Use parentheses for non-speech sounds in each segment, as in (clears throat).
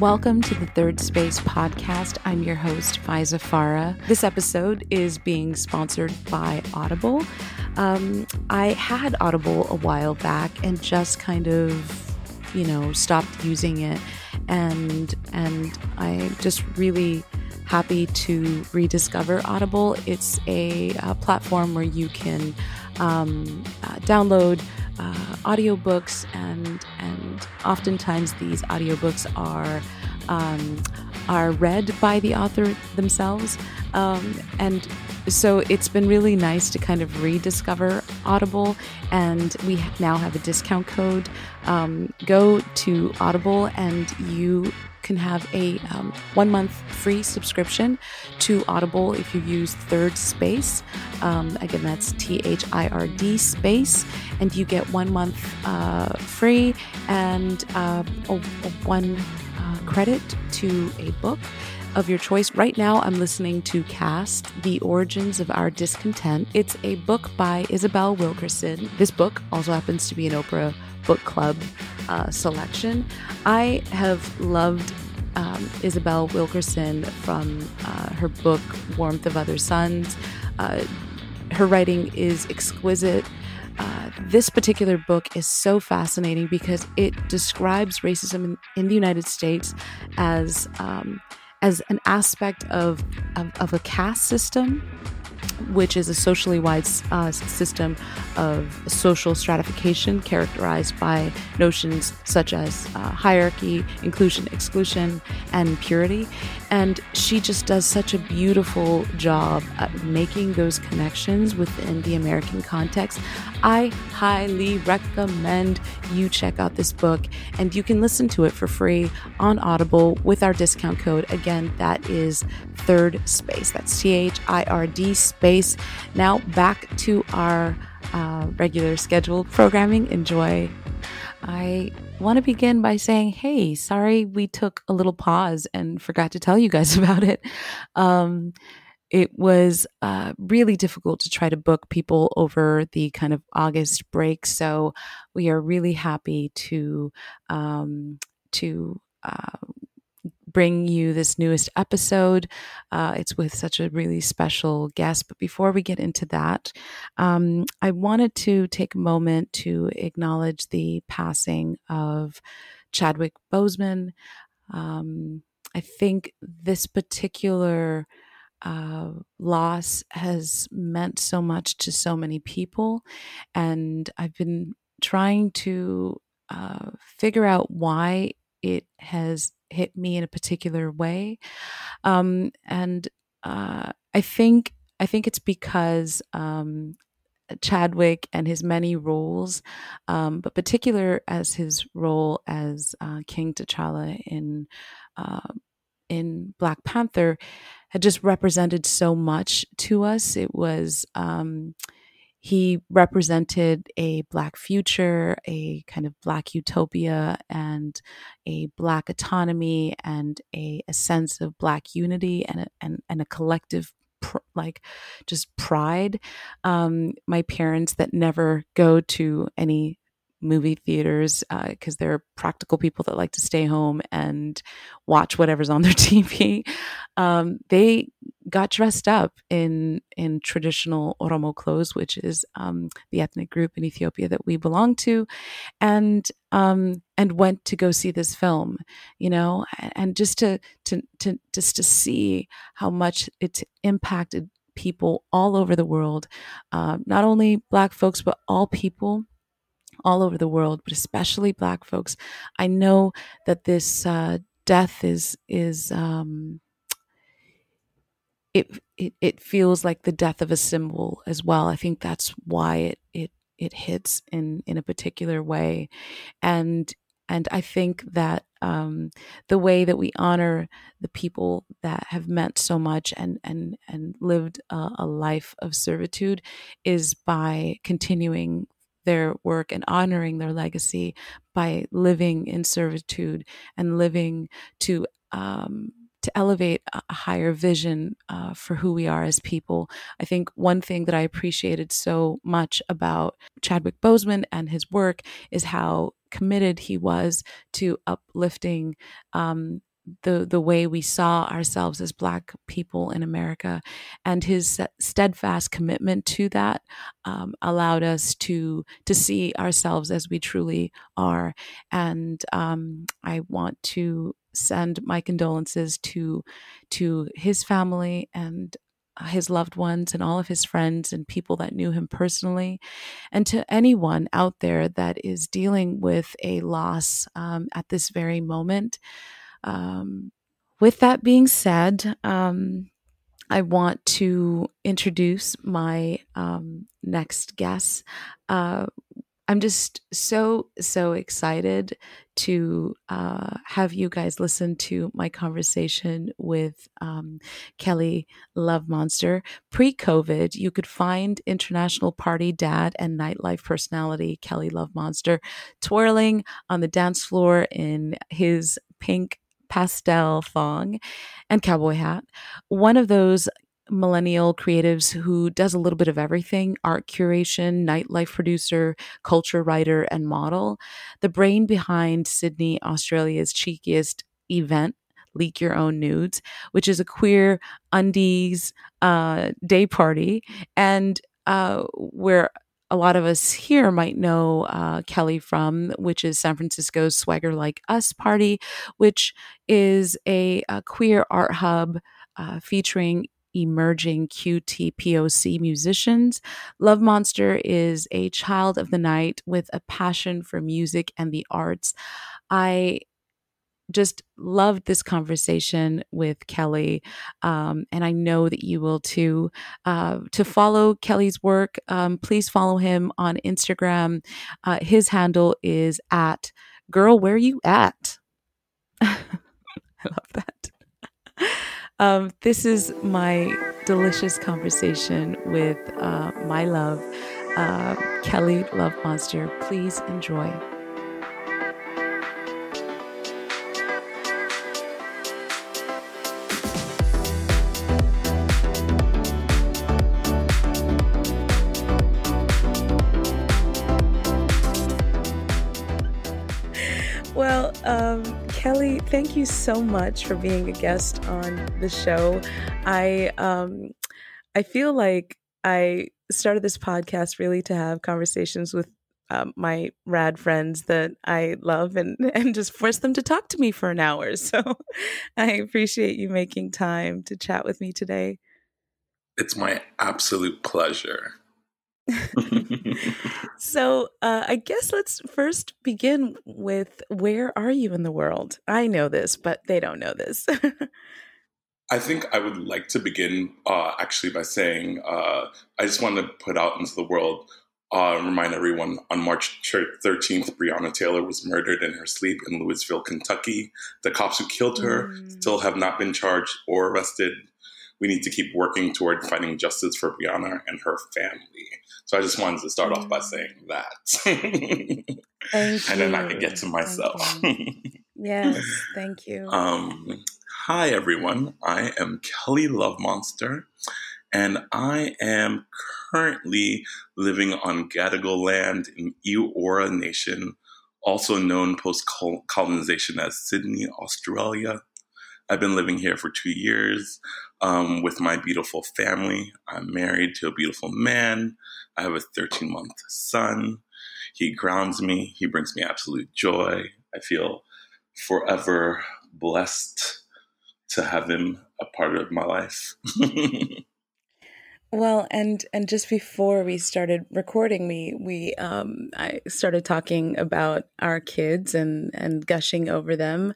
Welcome to the Third Space podcast. I'm your host, Faiza Farah. This episode is being sponsored by Audible. Um, I had Audible a while back and just kind of, you know, stopped using it, and and I just really happy to rediscover Audible. It's a, a platform where you can um, uh, download uh, audiobooks and and oftentimes these audiobooks are um, are read by the author themselves um, and so it's been really nice to kind of rediscover audible and we now have a discount code um, go to audible and you can have a um, one month free subscription to Audible if you use Third Space. Um, again, that's T H I R D space, and you get one month uh, free and uh, a, a one uh, credit to a book of your choice. Right now, I'm listening to Caste The Origins of Our Discontent. It's a book by Isabel Wilkerson. This book also happens to be an Oprah book club uh, selection. I have loved um, Isabel Wilkerson from uh, her book Warmth of Other Suns. Uh, her writing is exquisite. Uh, this particular book is so fascinating because it describes racism in, in the United States as um, as an aspect of, of, of a caste system which is a socially wide uh, system of social stratification characterized by notions such as uh, hierarchy, inclusion, exclusion, and purity. And she just does such a beautiful job at making those connections within the American context. I highly recommend you check out this book, and you can listen to it for free on Audible with our discount code. Again, that is Third Space. That's T H I R D space. Now back to our uh, regular scheduled programming. Enjoy. I want to begin by saying, hey, sorry we took a little pause and forgot to tell you guys (laughs) about it. Um, it was uh, really difficult to try to book people over the kind of August break. So we are really happy to um, to uh, bring you this newest episode. Uh, it's with such a really special guest. But before we get into that, um, I wanted to take a moment to acknowledge the passing of Chadwick Boseman. Um, I think this particular uh, loss has meant so much to so many people. And I've been trying to uh, figure out why it has hit me in a particular way. Um, and uh, I think I think it's because um, Chadwick and his many roles, um, but particular as his role as uh, King T'Challa in uh, in Black Panther, had just represented so much to us. It was um, he represented a black future, a kind of black utopia, and a black autonomy, and a, a sense of black unity and a, and, and a collective pr- like just pride. Um, my parents that never go to any movie theaters because uh, they're practical people that like to stay home and watch whatever's on their (laughs) TV. Um, they got dressed up in in traditional Oromo clothes, which is um, the ethnic group in Ethiopia that we belong to, and um, and went to go see this film. You know, and just to to to just to see how much it impacted people all over the world, uh, not only Black folks but all people all over the world, but especially Black folks. I know that this uh, death is is um, it, it it feels like the death of a symbol as well. I think that's why it it it hits in in a particular way, and and I think that um, the way that we honor the people that have meant so much and and and lived a, a life of servitude is by continuing their work and honoring their legacy by living in servitude and living to um, to elevate a higher vision uh, for who we are as people. I think one thing that I appreciated so much about Chadwick Boseman and his work is how committed he was to uplifting um, the the way we saw ourselves as black people in America and his steadfast commitment to that um, allowed us to to see ourselves as we truly are and um, I want to send my condolences to to his family and his loved ones and all of his friends and people that knew him personally, and to anyone out there that is dealing with a loss um, at this very moment. Um, with that being said, um, I want to introduce my um, next guest. Uh, I'm just so, so excited to uh, have you guys listen to my conversation with um, Kelly Love Monster. Pre COVID, you could find international party dad and nightlife personality Kelly Love Monster twirling on the dance floor in his pink pastel thong and cowboy hat. One of those millennial creatives who does a little bit of everything art curation, nightlife producer, culture writer, and model. The brain behind Sydney, Australia's cheekiest event. Leak Your Own Nudes, which is a queer undies uh, day party, and uh, where a lot of us here might know uh, Kelly from, which is San Francisco's Swagger Like Us party, which is a, a queer art hub uh, featuring emerging QTPOC musicians. Love Monster is a child of the night with a passion for music and the arts. I just loved this conversation with Kelly, um, and I know that you will too. Uh, to follow Kelly's work, um, please follow him on Instagram. Uh, his handle is at girl, where you at? (laughs) I love that. Um, this is my delicious conversation with uh, my love, uh, Kelly Love Monster. Please enjoy. Kelly, thank you so much for being a guest on the show. I um, I feel like I started this podcast really to have conversations with um, my rad friends that I love and and just force them to talk to me for an hour. (laughs) So I appreciate you making time to chat with me today. It's my absolute pleasure. (laughs) so uh, I guess let's first begin with where are you in the world? I know this, but they don't know this. (laughs) I think I would like to begin uh, actually by saying uh, I just want to put out into the world, uh, remind everyone on March 13th, Breonna Taylor was murdered in her sleep in Louisville, Kentucky. The cops who killed her mm. still have not been charged or arrested. We need to keep working toward finding justice for Breonna and her family. So I just wanted to start off by saying that. (laughs) and then I can get to myself. (laughs) yes, thank you. Um, hi, everyone. I am Kelly Love Monster, and I am currently living on Gadigal land in Eora Nation, also known post colonization as Sydney, Australia. I've been living here for two years um, with my beautiful family. I'm married to a beautiful man. I have a 13 month son. He grounds me, he brings me absolute joy. I feel forever blessed to have him a part of my life. (laughs) Well, and and just before we started recording, we we um, I started talking about our kids and and gushing over them.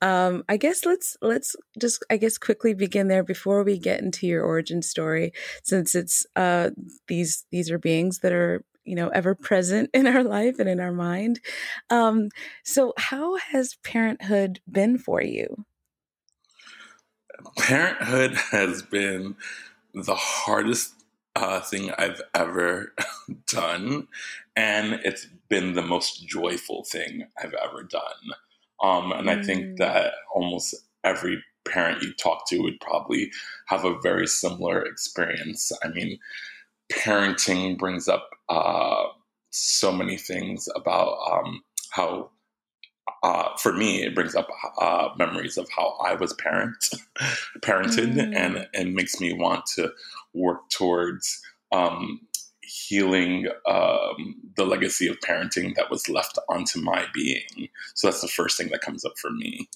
Um, I guess let's let's just I guess quickly begin there before we get into your origin story, since it's uh, these these are beings that are you know ever present in our life and in our mind. Um, so, how has parenthood been for you? Parenthood has been the hardest uh, thing I've ever (laughs) done, and it's been the most joyful thing I've ever done. Um, and mm. I think mm. that almost every parent you talk to would probably have a very similar experience. I mean, parenting brings up uh, so many things about um, how uh, for me, it brings up uh, memories of how I was parent, (laughs) parented, mm. and and makes me want to work towards um, healing um, the legacy of parenting that was left onto my being. So that's the first thing that comes up for me.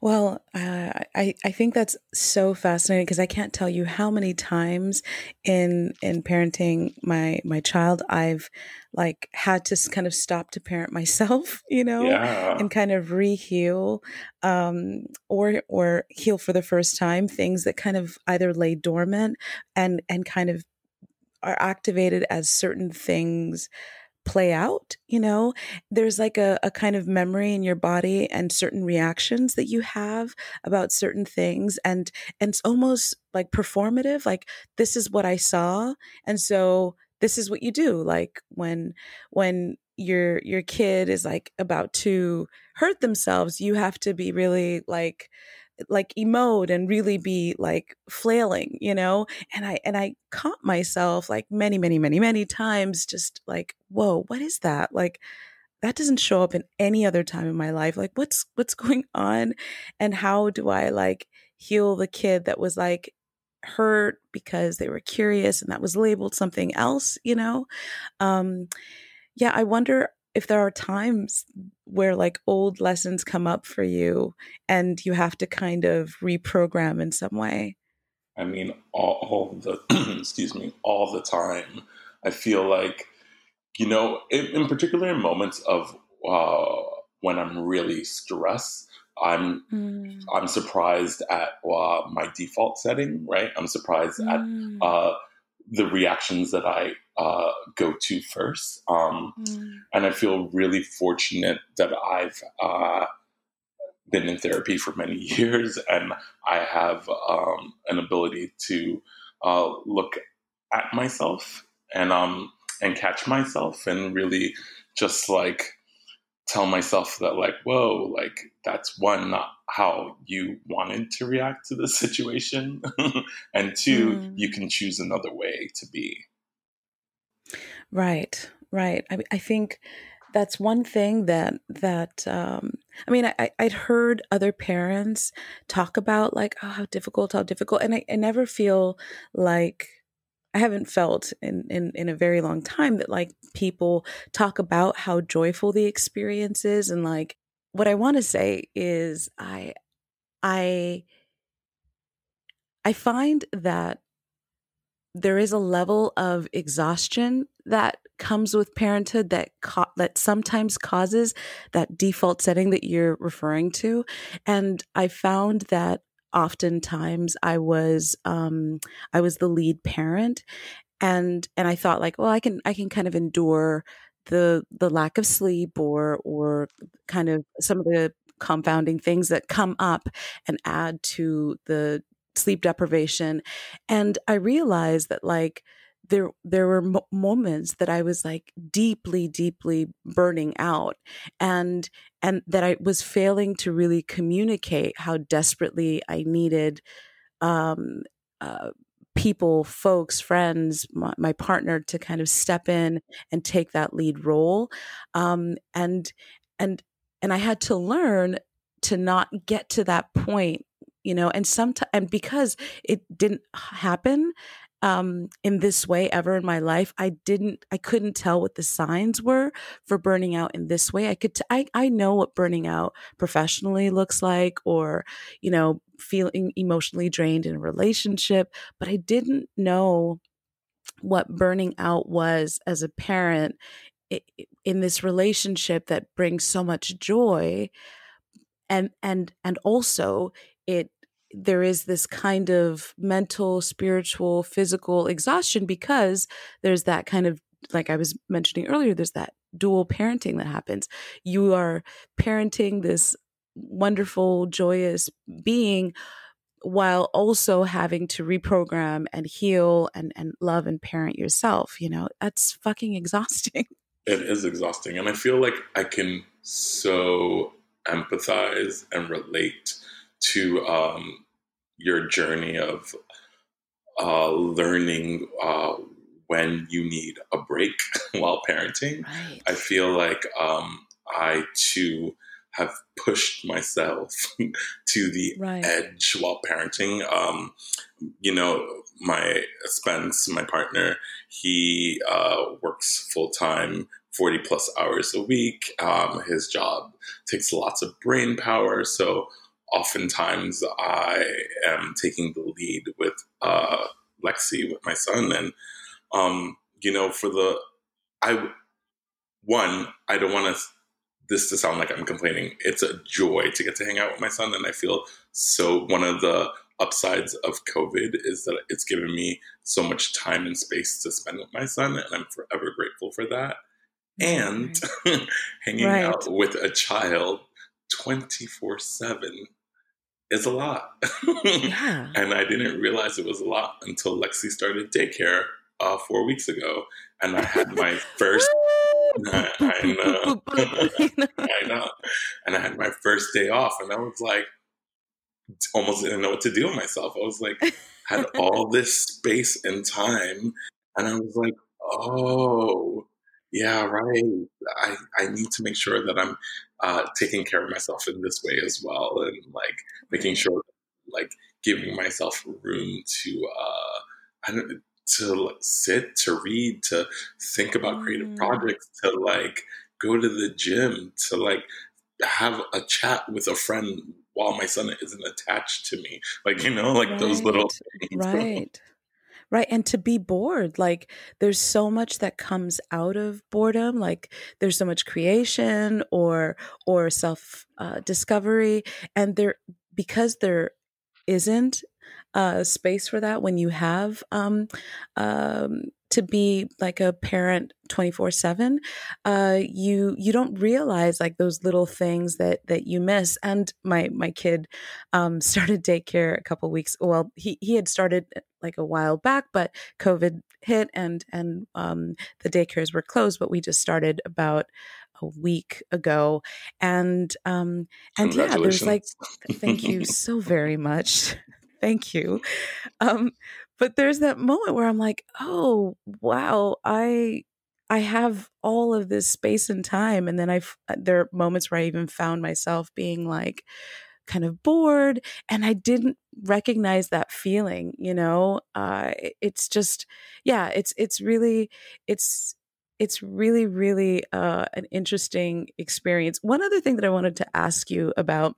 Well, uh, I I think that's so fascinating because I can't tell you how many times in in parenting my my child I've like had to kind of stop to parent (laughs) myself, you know, yeah. and kind of re-heal um, or or heal for the first time things that kind of either lay dormant and and kind of are activated as certain things play out you know? There's like a, a kind of memory in your body and certain reactions that you have about certain things and and it's almost like performative like this is what i saw and so this is what you do like when when your your kid is like about to hurt themselves you have to be really like like emote and really be like flailing, you know? And I and I caught myself like many, many, many, many times just like, whoa, what is that? Like that doesn't show up in any other time in my life. Like what's what's (laughs) going on? And how do I like heal the kid that was like hurt because they were curious and that was labeled something else, you know? Um yeah, I wonder if there are times where like old lessons come up for you and you have to kind of reprogram in some way i mean all, all the (clears throat) excuse me all the time i feel like you know in, in particular in moments of uh, when i'm really stressed i'm mm. i'm surprised at uh, my default setting right i'm surprised mm. at uh, the reactions that I uh, go to first. Um, mm. And I feel really fortunate that I've uh, been in therapy for many (laughs) years and I have um, an ability to uh, look at myself and um, and catch myself and really just like tell myself that like whoa like that's one not how you wanted to react to the situation. (laughs) And two mm. you can choose another way to be. Right right. I, I think that's one thing that that um, i mean I, i'd heard other parents talk about like oh how difficult how difficult and I, I never feel like I haven't felt in, in, in a very long time that like people talk about how joyful the experience is. And like, what I want to say is I, I, I find that there is a level of exhaustion that comes with parenthood that co- that sometimes causes that default setting that you're referring to and i found that oftentimes I was um, I was the lead parent, and and I thought like, well, I can I can kind of endure the the lack of sleep or or kind of some of the confounding things that come up and add to the sleep deprivation. And i realized that like there there were mo- moments that I was like deeply deeply burning out and and that I was failing to really communicate how desperately I needed um, uh, people, folks, friends, my, my, partner to kind of step in and take that lead role. Um, and and and I had to learn to not get to that point you know and sometimes and because it didn't happen um, in this way ever in my life. I didn't, I couldn't tell what the signs were for burning out in this way. I could, t- I, I know what burning out professionally looks like or, you know, feeling emotionally drained in a relationship, but I didn't know what burning out was as a parent in this relationship that brings so much joy and and and also it there is this kind of mental, spiritual, physical exhaustion because there's that kind of, like I was mentioning earlier, there's that dual parenting that happens. You are parenting this wonderful, joyous being while also having to reprogram and heal and, and love and parent yourself. You know, that's fucking exhausting. (laughs) It is exhausting. And I feel like I can so empathize and relate to um, your journey of uh, learning uh, when you need a break (laughs) while parenting. Right. I feel like um, I too have pushed myself (laughs) to the right. edge while parenting. Um, you know, my Spence, my partner, he uh, works full time, 40 plus hours a week. Um, his job takes lots of brain power. So oftentimes I am taking the lead with uh, Lexi, with my son. And, um, you know, for the, I, one, I don't want to this to sound like I'm complaining. It's a joy to get to hang out with my son, and I feel so. One of the upsides of COVID is that it's given me so much time and space to spend with my son, and I'm forever grateful for that. And (laughs) hanging right. out with a child 24 7 is a lot. yeah. (laughs) And I didn't realize it was a lot until Lexi started daycare uh, four weeks ago, and I had my (laughs) first (laughs) I know. I know. And I had my first day off, and I was like, almost didn't know what to do with myself. I was like, had all this space and time, and I was like, oh, yeah, right. I, I need to make sure that I'm uh, taking care of myself in this way as well, and like making sure, like giving myself room to, uh, I don't to sit, to read, to think about creative mm. projects, to like go to the gym, to like have a chat with a friend while my son isn't attached to me. Like, you know, like right. those little things. Right. Right. And to be bored, like there's so much that comes out of boredom. Like there's so much creation or, or self uh, discovery. And there, because there isn't uh, space for that when you have um, um, to be like a parent 24 7 uh, you you don't realize like those little things that that you miss. And my my kid um, (laughs) started daycare a couple weeks well he, he had started uh, like a while back but covid hit and and um, the daycares were closed but we just started about a week ago. And um and yeah there's like thank you (laughs) so very much thank you. Um, but there's that moment where I'm like, oh wow, I I have all of this space and time, and then I uh, there are moments where I even found myself being like kind of bored and i didn't recognize that feeling you know? Uh, it's just yeah it's it's really it's it's really really uh, an interesting experience. One other thing that i wanted to ask you about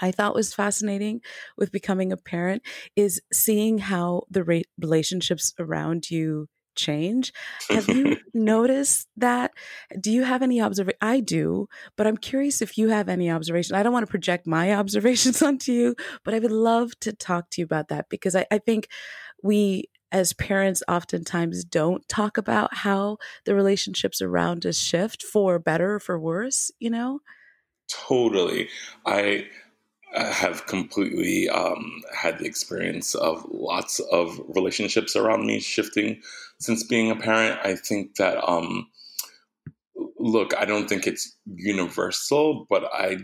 I thought was fascinating with becoming a parent is seeing how the re- relationships around you change. Have you (laughs) noticed that? Do you have any observation? I do, but I'm curious if you have any observation. I don't want to project my (laughs) observations onto you, but I would love to talk to you about that because I, I think we as parents oftentimes don't talk about how the relationships around us shift for better or for worse, you know? Totally. I have completely um, had the experience of lots of relationships around me shifting since being a parent. I think that, um, look, I don't think it's universal, but I,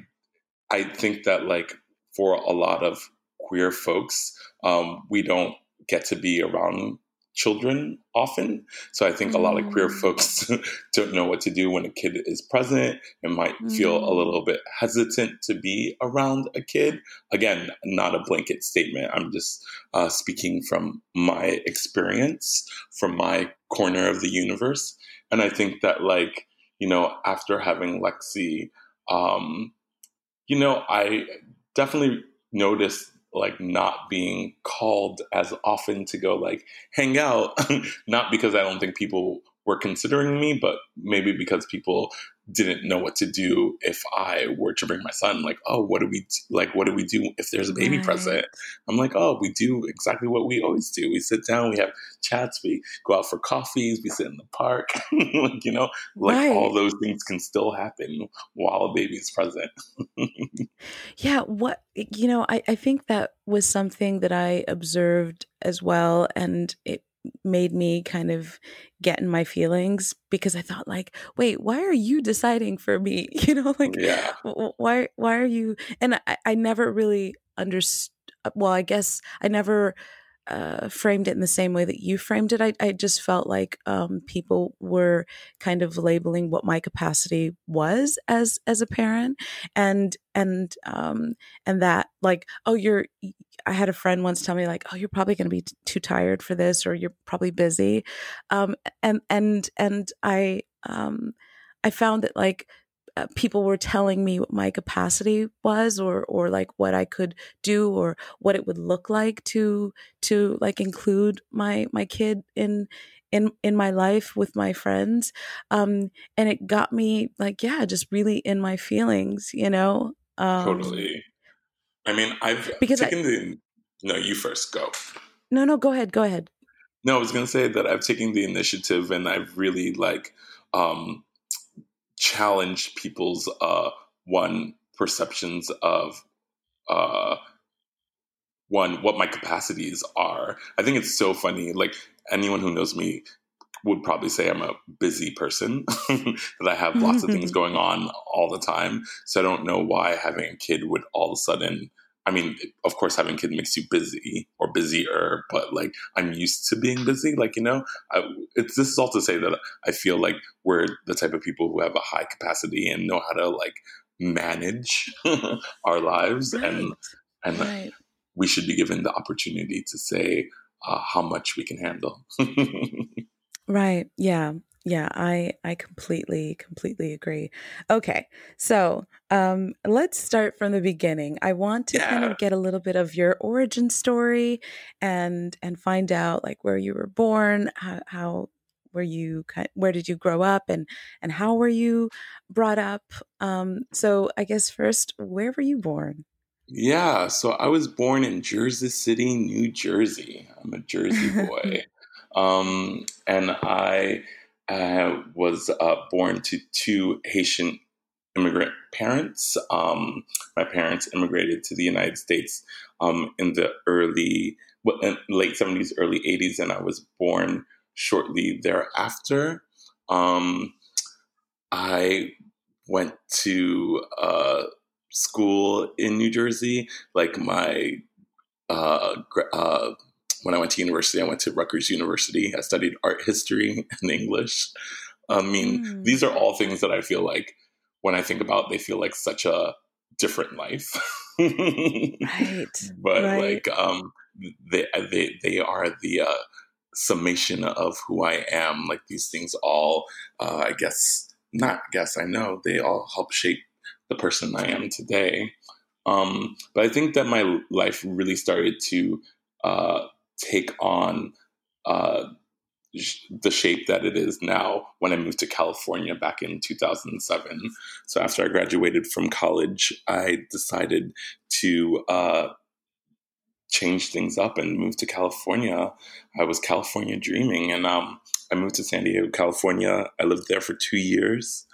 I think that like for a lot of queer folks, um, we don't get to be around children often. So I think mm. a lot of queer mm. folks (laughs) don't know what to do when a kid is present and might mm. feel a mm. little bit hesitant to be around a kid. Again, not a blanket statement. I'm just uh, speaking from my experience, from my corner of the universe. And I think that, like, you know, after having Lexi, um, you know, I definitely noticed like not being called as often to go like hang out (laughs) not because i don't think people were considering me but maybe because people didn't know what to do if I were to bring my son. Like, oh, what do we do? like? What do we do if there's a baby right. present? I'm like, oh, we do exactly what we always do. We sit down, we have chats, we go out for coffees, we sit in the park. (laughs) like, you know, like right. all those things can still happen while a baby's present. (laughs) yeah, what you know, I, I think that was something that I observed as well, and it made me kind of get in my feelings because I thought like, wait, why are you deciding for me? (laughs) You know, like yeah. why why are you and I, I never really understood well, I guess I never uh, framed it in the same way that you framed it. I, I just felt like um, people were kind of labeling what my capacity was as as a parent, and and um, and that like oh you're. I had a friend once tell me like oh you're probably going to be t- too tired for this or you're probably busy, um, and and and I um, I found that like uh, people were telling me what my capacity was or or like what I could do or what it would look like to to like include my my kid in in in my life with my friends. Um and it got me like yeah just really in my feelings you know? Um totally. I mean i've because taken I, the no you first go. No no go ahead go ahead. No i was going to say that i've taken the initiative and i've really like um challenge people's uh, one perceptions of uh, one what my capacities are. I think it's so funny. Like anyone who knows me would probably say I'm a busy person, (laughs) that I have lots of things (laughs) going on all the time. So I don't know why having a kid would all of a sudden I mean, of course, having kids makes you busy or busier, but like I'm used to being busy. Like you know, I, it's this is all to say that I feel like we're the type of people who have a high capacity and know how to like manage (laughs) our lives, right. and and right. we should be given the opportunity to say uh, how much we can handle. (laughs) right. Yeah. Yeah, I I completely completely agree. Okay. So, um let's start from the beginning. I want to kind of get a little bit of your origin story and and find out like where you were born, how, how were you where did you grow up and and how were you brought up? Um so I guess first, where were you born? Yeah, so I was born in Jersey City, New Jersey. I'm a Jersey (laughs) boy. um and I uh, was uh, born to two Haitian immigrant parents. Um, my parents immigrated to the United States um, in the early, well, late 70s, early 80s, and I was born shortly thereafter. Um, I went to uh, school in New Jersey. Like my uh, uh, when I went to university, I went to Rutgers University. I studied art history and English. I mean, mm. these are all things that I feel like when I think about, they feel like such a different life. right. (laughs) But right. like, um, they, they, they are the, uh, summation of who I am. Like these things all, uh, I guess, not guess, I know they all help shape the person I am today. Um, but I think that my life really started to uh, take on uh, the shape that it is now when I moved to California back in 2007. So after I graduated from college, I decided to uh, change things up and move to California. I was California dreaming, and um, I moved to San Diego, California. I lived there for two years,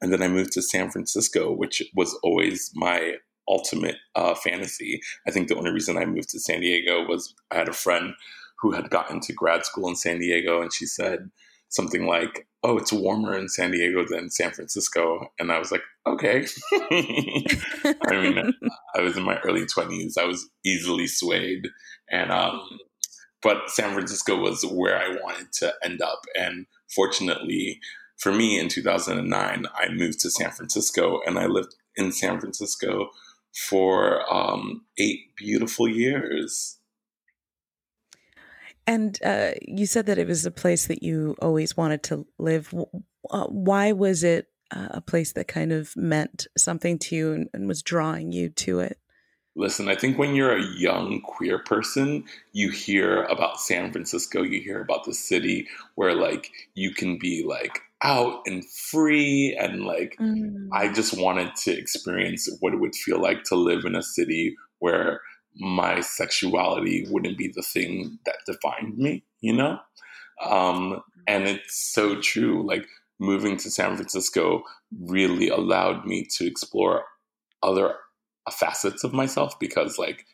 and then I moved to San Francisco, which was always my ultimate uh, fantasy. I think the only reason I moved to San Diego was I had a friend who had gotten to grad school in San Diego, and she said something like, "Oh, it's warmer in San Diego than San Francisco," and I was like, "Okay." (laughs) I mean, I was in my early twenties. I was easily swayed, and um, but San Francisco was where I wanted to end up, and fortunately. For me, in 2009, I moved to San Francisco and I lived in San Francisco for um, eight beautiful years. And uh, you said that it was a place that you always wanted to live. Uh, why was it uh, a place that kind of meant something to you and, and was drawing you to it? Listen, I think when you're a young queer person, you hear about San Francisco, you hear about the city where like you can be like out and free and like mm. I just wanted to experience what it would feel like to live in a city where my sexuality wouldn't be the thing that defined me, you know? Um, and it's so true. Like moving to San Francisco really allowed me to explore other facets of myself because like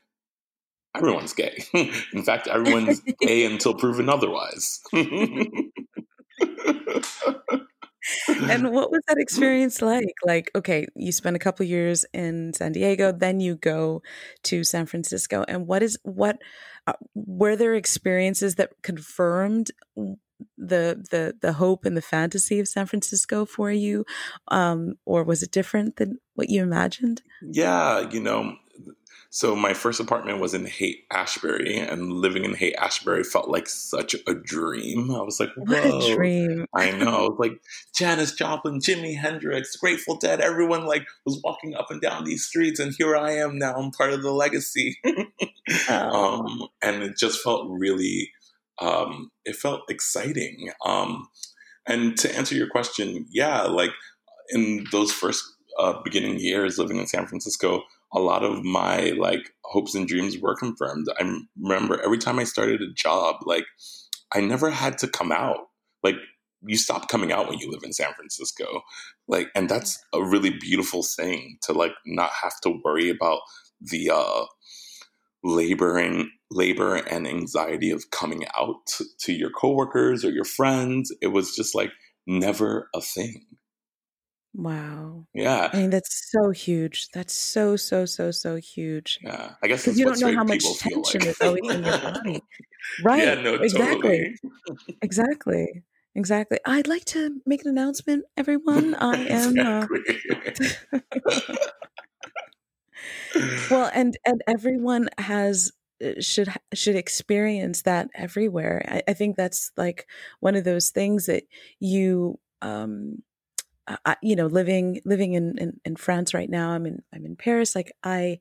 everyone's gay. (laughs) in fact, (laughs) everyone's gay until proven otherwise. and (laughs) what was that experience like? Like, okay, you spend a couple years in San Diego, then you go to San Francisco, and what is what? Uh, were there experiences that confirmed the the the hope and the fantasy of San Francisco for you, um, or was it different than what you imagined? Yeah, you know, so my first apartment was in Haight Ashbury, and living in Haight Ashbury felt like such a dream. I was like, Whoa. what a dream! I know, like Janis Joplin, Jimi Hendrix, Grateful Dead. Everyone like was walking up and down these streets, and here I am now. I'm part of the legacy, (laughs) um, and it just felt really, um, it felt exciting. Um, and to answer your question, yeah, like in those first uh, beginning years living in San Francisco a lot of my like hopes and dreams were confirmed. I remember every time I started a job, like I never had to come out. Like you stop coming out when you live in San Francisco. Like and that's a really beautiful thing to like not have to worry about the uh laboring labor and anxiety of coming out to, your coworkers or your friends. It was just like never a thing. Wow. Yeah. I mean, that's so huge. That's so, so, so, so huge. Yeah. I guess because you don't know how much tension like. is always in your body. (laughs) Right. Yeah, no, exactly. Totally. exactly. Exactly. I'd like to make an announcement, everyone. I am. Uh, (laughs) (laughs) well, and and everyone has uh, should should experience that everywhere. I, I think that's like one of those things that you um you know, living living in, in, in France right now, I'm in I'm in Paris. Like I,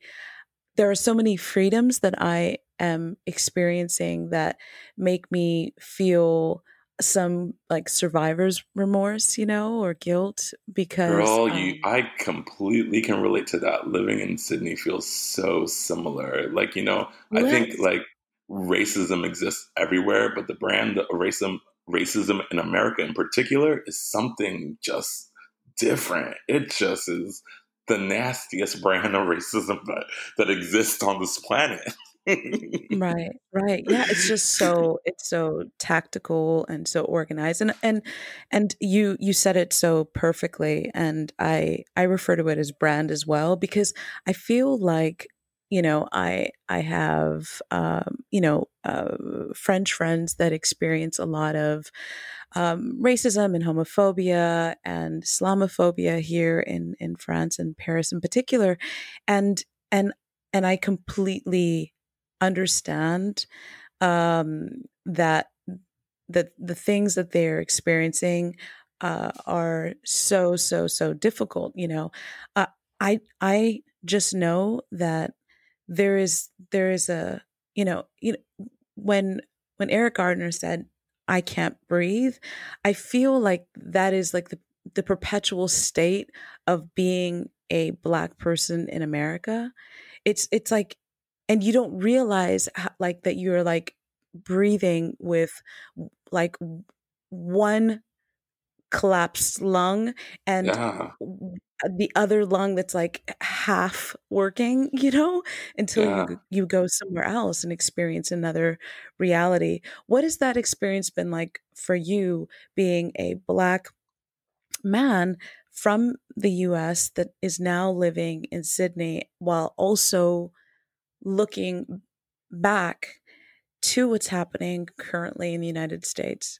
there are so many freedoms that I am experiencing that make me feel some like survivor's remorse, you know, or guilt because Girl, um, you I completely can relate to that. Living in Sydney feels so similar. Like, you know, I think like racism exists everywhere, but the brand of racism racism in America in particular is something just different. It just is the nastiest brand of racism that, that exists on this planet. Right right. Yeah it's just so it's so tactical and so organized and and and you you said it so perfectly and i i refer to it as brand as well because i feel like you know i i have um you know uh, french friends that experience a lot of um, racism and homophobia and Islamophobia here in in France and Paris in particular, and and and I completely understand um, that the the things that they're experiencing uh, are so so so difficult. You know, uh, I I just know that there is there is a you know you know when when Eric Gardner said I can't breathe. I feel like that is like the, the perpetual state of being a black person in America. It's it's like and you don't realize how, like that you're like breathing with like one collapsed lung and yeah. the other lung that's like half working, you know, until yeah. you you go somewhere else and experience another reality. What has that experience been like for you being a black man from the US that is now living in Sydney while also looking back to what's happening currently in the United States?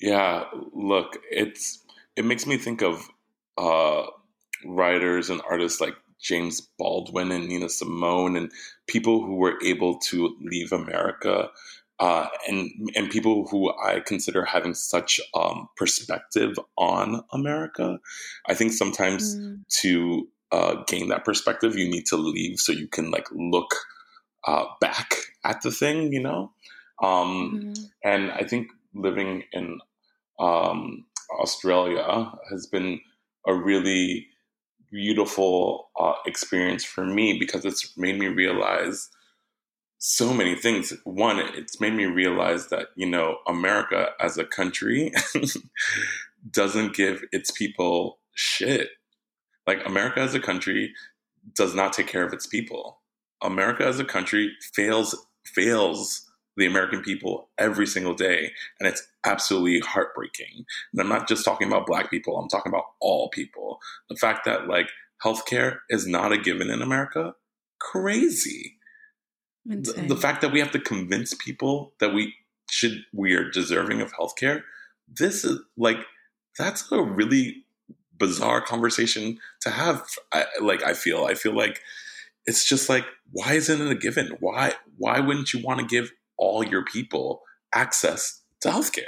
Yeah, look, it's it makes me think of uh, writers and artists like James Baldwin and Nina Simone and people who were able to leave America uh, and and people who I consider having such um, perspective on America. I think sometimes mm. to uh, gain that perspective, you need to leave so you can like look uh, back at the thing, you know. Um, mm. And I think living in um, Australia has been a really beautiful uh, experience for me because it's made me realize so many things. One, it's made me realize that, you know, America as a country (laughs) doesn't give its people shit. Like, America as a country does not take care of its people. America as a country fails fails the American people every single day. And it's absolutely heartbreaking. And I'm not just talking about black people, I'm talking about all people. The fact that like healthcare is not a given in America, crazy. The, the, fact that we have to convince people that we should we are deserving of healthcare, this is like that's a really bizarre conversation to have. I, like I feel, I feel like it's just like why isn't it a given? Why why wouldn't you want to give all your people access to healthcare?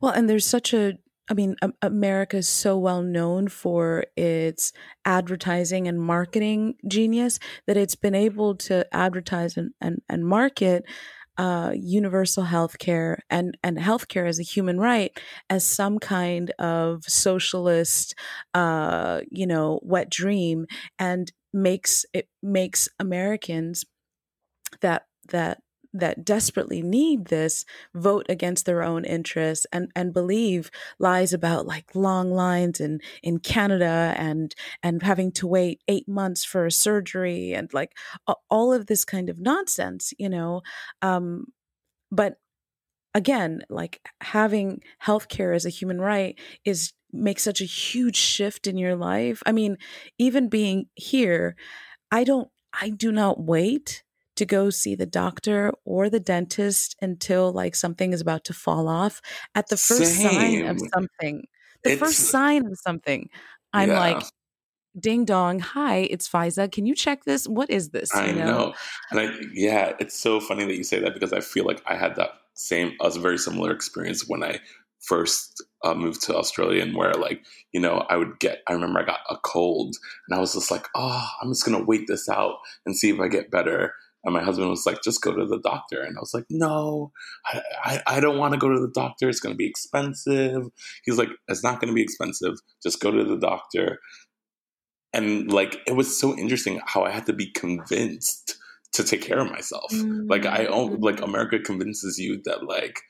Well, and there's such a I mean, America is so well known for its advertising and marketing genius that it's been able to advertise and, and, and market uh, universal health care and, and healthcare as a human right as some kind of socialist, uh, you know, wet dream and makes it makes Americans that that that desperately need this vote against their own interests and and believe lies about like long lines in in Canada and and having to wait 8 months for a surgery and like all of this kind of nonsense you know? Um but again like having healthcare as a human right is makes such a huge shift in your life. I mean even being here i don't i do not wait to go see the doctor or the dentist until like something is about to fall off. At the first Same. sign of something, the it's, first sign of something, I'm yeah. like, ding dong, hi, it's Fiza. Can you check this? What is this? You I know? know. And I, yeah, it's so funny that you say that because I feel like I had that same, a very similar experience when I first uh, moved to Australia and where like, you know, I would get, I remember I got a cold and I was just like, oh, I'm just going to wait this out and see if I get better. And my husband was like, just go to the doctor. And I was like, no, I, I, I don't want to go to the doctor. It's going to be expensive. He's like, it's not going to be expensive. Just go to the doctor. And like, it was so interesting how I had to be convinced to take care of myself. Mm-hmm. Like, I, like, America convinces you that, like,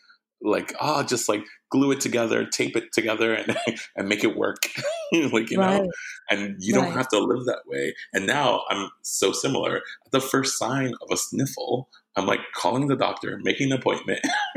like ah oh, just like glue it together tape it together and (laughs) and make it work (laughs) like you right. know and you right. don't have to live that way and now i'm so similar the first sign of a sniffle I'm like calling the doctor, making an appointment. (laughs)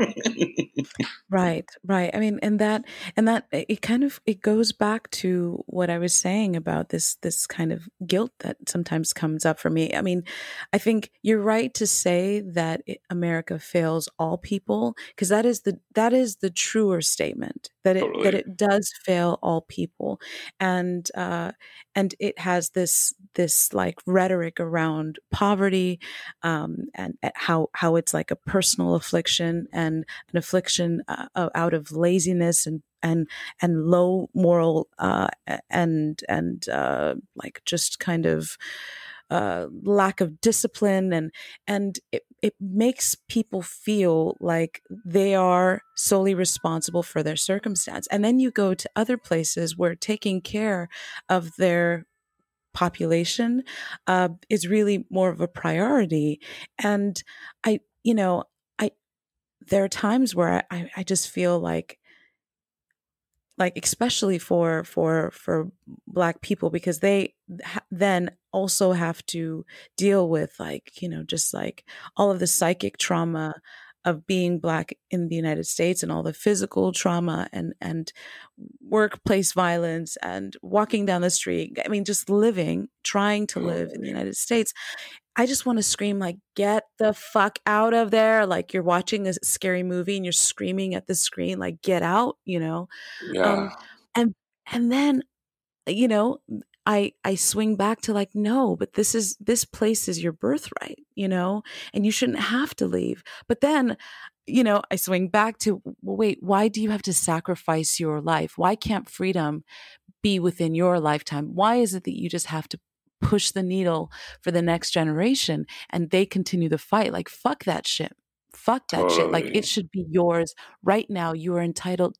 right, right. I mean, and that and that it kind of it goes back to what I was saying about this this kind of guilt that sometimes comes up for me. I mean, I think you're right to say that it, America fails all people because that is the that is the truer statement that it totally. that it does fail all people, and uh, and it has this this like rhetoric around poverty um, and how how it's like a personal affliction and an affliction uh, out of laziness and and and low moral uh, and and uh, like just kind of uh, lack of discipline and and it, it makes people feel like they are solely responsible for their circumstance and then you go to other places where taking care of their population uh, is really more of a priority. And I, you know, there are times where I, I just feel like, like especially for for for black people because they ha- then also have to deal with like you know just like all of the psychic trauma of being black in the United States and all the physical trauma and and workplace violence and walking down the street. I mean, just living, trying to oh, live in the United States. I just want to scream like, get the fuck out of there. Like you're watching a scary movie and you're screaming at the screen, like, get out, you know? Yeah. Um, and and then, you know, I I swing back to like no, but this is this place is your birthright, you know, and you shouldn't have to leave. But then, you know, I swing back to well, wait, why do you have to sacrifice your life? Why can't freedom be within your lifetime? Why is it that you just have to push the needle for the next generation and they continue the fight? Like fuck that shit. Fuck that totally. shit. Like it should be yours right now. You are entitled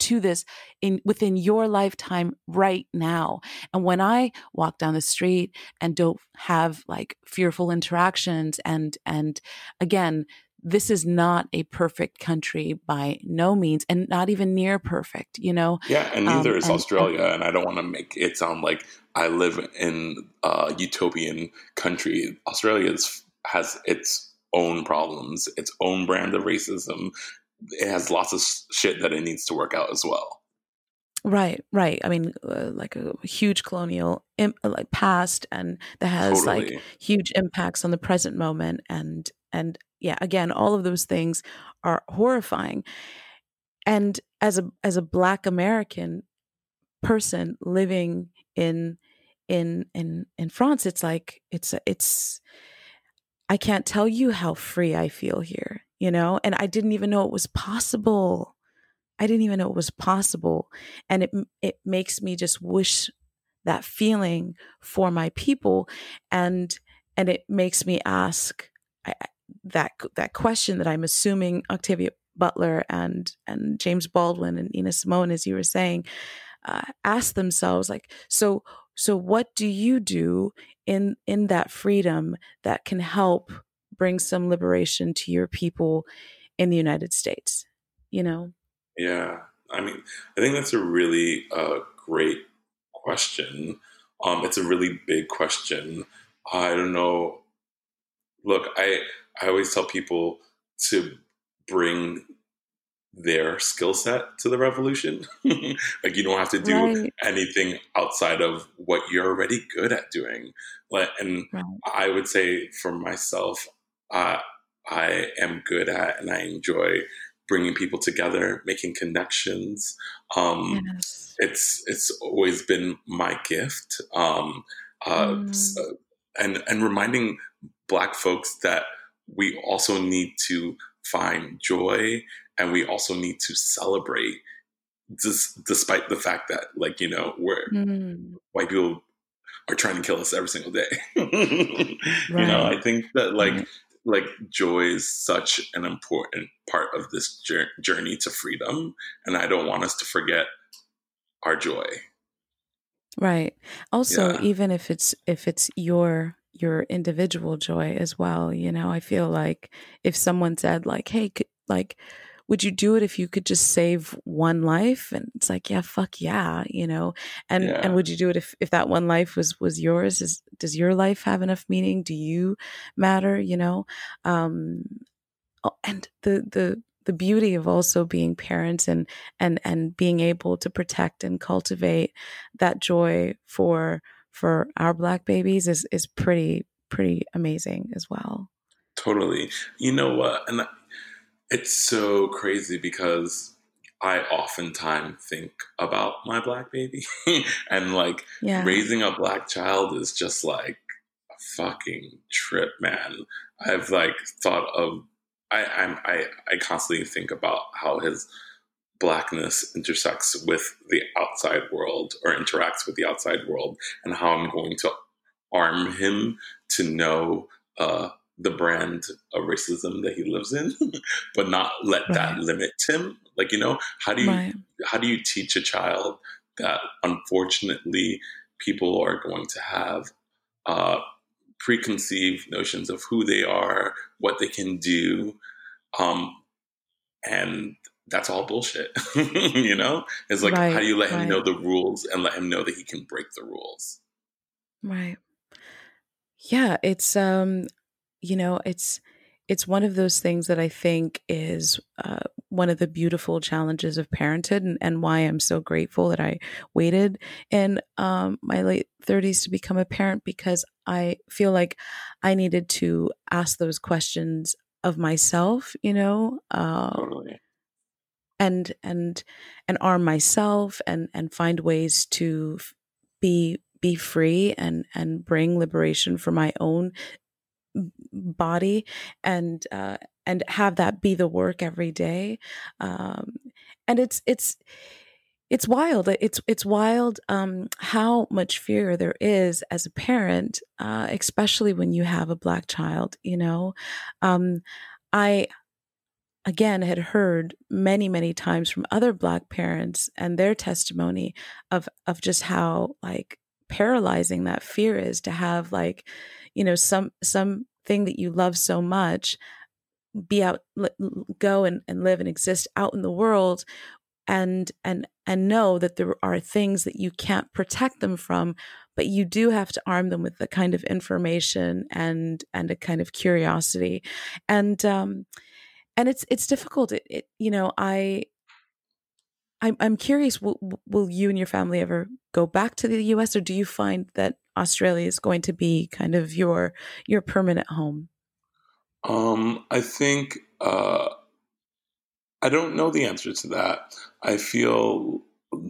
to this in within your lifetime right now. And when I walk down the street and don't have like fearful interactions and and again, this is not a perfect country by no means and not even near perfect, you know? Yeah, and neither um, is and, Australia. And, and I don't want to make it sound like I live in a utopian country. Australia is, has its own problems, its own brand of racism. It has lots of shit that it needs to work out as well. Right, right. I mean, uh, like a huge colonial Im- like past, and that has totally. like huge impacts on the present moment, and and yeah, again, all of those things are horrifying. And as a as a Black American person living in in in in France, it's like it's it's I can't tell you how free I feel here, you know? And I didn't even know it was possible. I didn't even know it was possible. And it it makes me just wish that feeling for my people and and it makes me ask I, that that question that I'm assuming Octavia Butler and and James Baldwin and Nina Simone as you were saying uh, ask themselves like so so what do you do in in that freedom that can help bring some liberation to your people in the United States? You know? Yeah. I mean i think that's a really uh, great question. Um, it's a really big question. I don't know. Look i i always tell people to bring their skill set to the revolution. (laughs) like you don't have to do right. anything outside of what you're already good at doing. But and right. I would say for myself, uh, I am good at and I enjoy bringing people together, making connections. Um, yes. It's it's always been my gift. Um, uh, mm. so, and and reminding Black folks that we also need to find joy and we also need to celebrate dis- despite the fact that like you know we're mm. white people are trying to kill us every single day right. (laughs) you know i think that like right. like joy is such an important part of this journey to freedom and i don't want us to forget our joy right also yeah. even if it's if it's your your individual joy as well you know? I feel like if someone said like hey could, like would you do it if you could just save one life? and it's like yeah fuck yeah you know? And yeah. and would you do it if if that one life was was yours? Is does your life have enough meaning? Do you matter you know? Um and the the the beauty of also being parents and and and being able to protect and cultivate that joy for for our black babies is is pretty pretty amazing as well totally you know what and it's so crazy because I oftentimes think about my black baby (laughs) and like yeah. raising a black child is just like a fucking trip, man. I've like thought of I I'm, I I constantly think about how his blackness intersects with the outside world or interacts with the outside world and how I'm going to arm him to know uh, the brand of racism that he lives in, (laughs) but not let right. that limit him. Like, you know, how do you right. how do you teach a child that unfortunately people are going to have uh, preconceived notions of who they are, what they can do, um, and that's all bullshit. (laughs) you know, it's like right. how do you let him know the rules and let him know that he can break the rules? Right. Yeah, it's um you know, it's it's one of those things that I think is uh, one of the beautiful challenges of parenthood, and, and, why I'm so grateful that I waited in um, my late 30s to become a parent because I feel like I needed to ask those questions of myself, you know, uh, totally. And and and arm myself and and find ways to be be free and and bring liberation for my own body and uh, and have that be the work every day um, and it's it's it's wild it's it's wild um, how much fear there is as a parent uh, especially when you have a black child you know? Um, i again had heard many many times from other black parents and their testimony of of just how like paralyzing that fear is to have like you know some some thing that you love so much be out go and, and live and exist out in the world and and and know that there are things that you can't protect them from but you do have to arm them with the kind of information and and a kind of curiosity. And um and it's it's difficult it, it you know i I'm, I'm curious will, will you and your family ever go back to the us or do you find that australia is going to be kind of your your permanent home um i think uh i don't know the answer to that i feel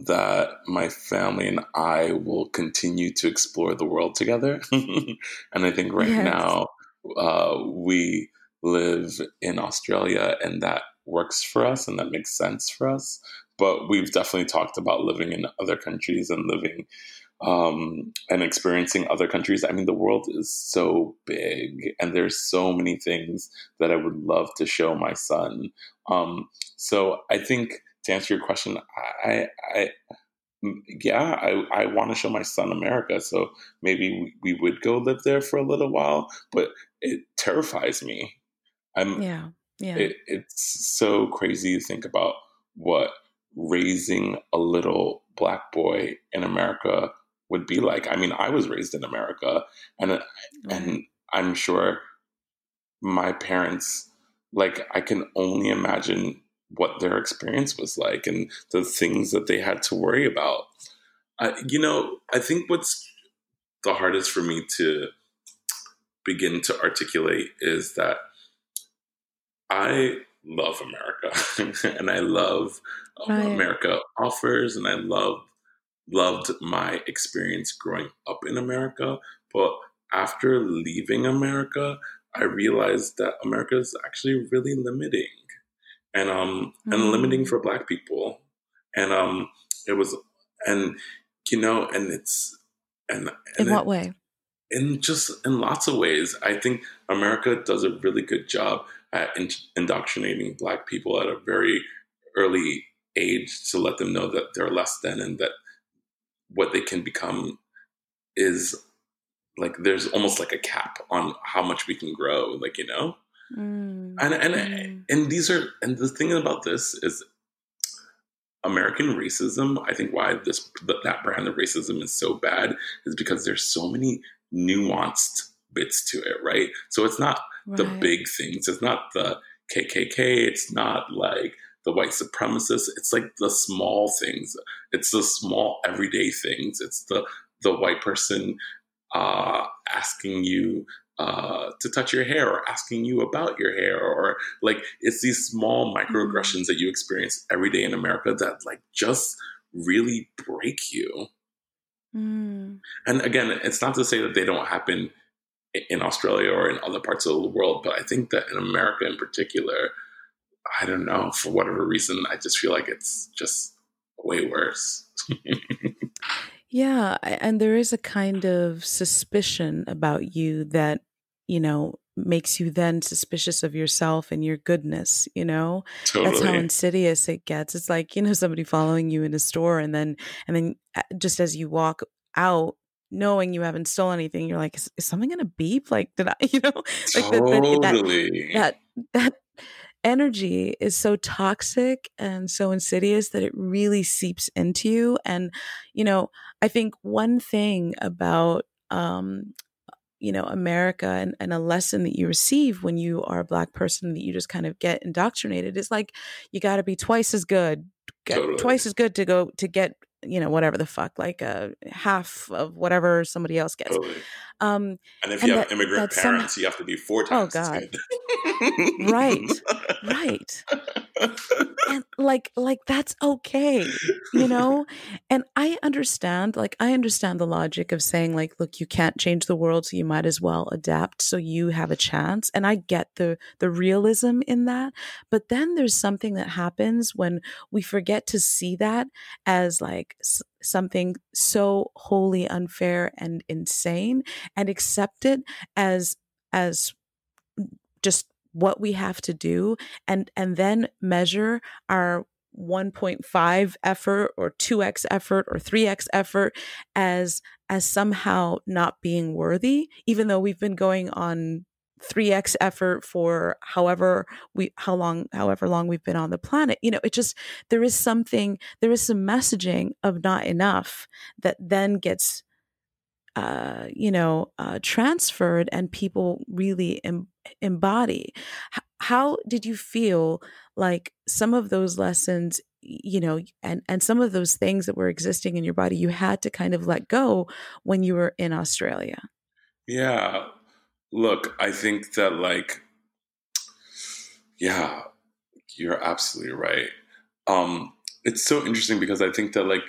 that my family and I will continue to explore the world together. (laughs) and I think right yes. now uh, we live in Australia and that works for us and that makes sense for us. But we've definitely talked about living in other countries and living um, and experiencing other countries. I mean, the world is so big, and there's so many things that I would love to show my son. Um, so I think to answer your question, I, I yeah, I, I want to show my son America. So maybe we, we, would go live there for a little while, but it terrifies me. I'm, yeah, yeah. It, it's so crazy to think about what raising a little black boy in America would be like. I mean, I was raised in America, and mm-hmm. and I'm sure my parents, like, I can only imagine what their experience was like and the things that they had to worry about. I, you know, I think what's the hardest for me to begin to articulate is that I love America (laughs) and I love right. America offers and I love loved my experience growing up in America. But after leaving America, I realized that America is actually really limiting and um mm-hmm. and limiting mm. for black people and um it was and you know and it's and, and in what way in just in lots of ways i think america does a really good job at in- indoctrinating black people at a very early age to let them know that they're less than and that what they can become is like there's almost like a cap on how much we can grow like you know Mm. And and mm. and these are and the thing about this is American racism. I think why this that brand of racism is so bad is because there's so many nuanced bits to it, right? So it's not right. the big things. It's not the KKK. It's not like the white supremacists. It's like the small things. It's the small everyday things. It's the the white person uh, asking you uh, to touch your hair or asking you about your hair or like it's these small microaggressions mm. that you experience every day in America that like just really break you. Mm. And again, it's not to say that they don't happen in Australia or in other parts of the world, but I think that in America in particular, I don't know, for whatever reason, I just feel like it's just way worse. Yeah, and there is a kind of suspicion about you that, you know, makes you then suspicious of yourself and your goodness, you know? Totally. That's how insidious it gets. It's like, you know, somebody following you in a store and then and then uh, just as you walk out knowing you haven't stolen anything, you're like, is, is something gonna beep? Like, did I, (laughs) you know, like totally. that, that, that energy is so toxic and so insidious that it really seeps into you. And, you know, I think one thing about, um, you know, America and, and a lesson that you receive when you are a black person that you just kind of get indoctrinated is like, you got to be twice as good, totally. twice as good to go to get you know whatever the fuck like a half of whatever somebody else gets totally. Um and if and you have immigrant parents you have to be four oh, times oh god. right. Right. (laughs) And like like that's okay you know? And i understand like i understand the logic of saying like look you can't change the world so you might as well adapt so you have a chance. And i get the the realism in that. But then there's something that happens when we forget to see that as like something so wholly unfair and insane and accept it as as just what we have to do and and then measure our 1.5 effort or 2x effort or 3x effort as as somehow not being worthy even though we've been going on 3x effort for however we how long however long we've been on the planet you know it just there is something there is some messaging of not enough that then gets uh, you know, uh, transferred and people really em- embody. H- how did you feel like some of those lessons you know and and some of those things that were existing in your body you had to kind of let go when you were in Australia yeah look i think that like yeah you're absolutely right um it's so interesting because i think that like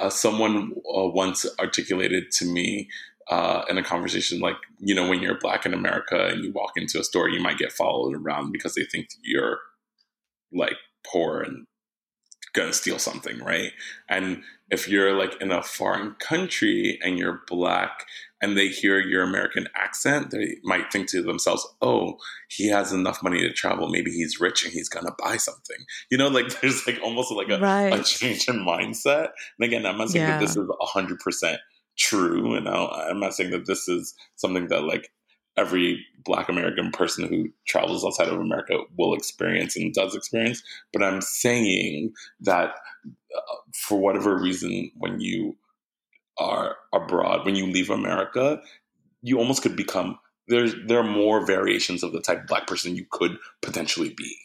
uh, someone uh, once articulated to me uh, in a conversation like you know when you're black in america and you walk into a store you might get followed around because they think you're like poor and gonna steal something, right? And if you're like in a foreign country and you're black and they hear your American accent, they might think to themselves, oh, he has enough money to travel. Maybe he's rich and he's gonna buy something. You know, like (laughs) there's like almost like a, right. a change in mindset. And again, I'm not saying yeah. that this is 100% true. And I'm not saying that this is something that like every black American person who travels outside of America will experience and does experience. But I'm saying that uh, for whatever reason, when you are abroad, when you leave America, you almost could become there's there are more variations of the type of black person you could potentially be.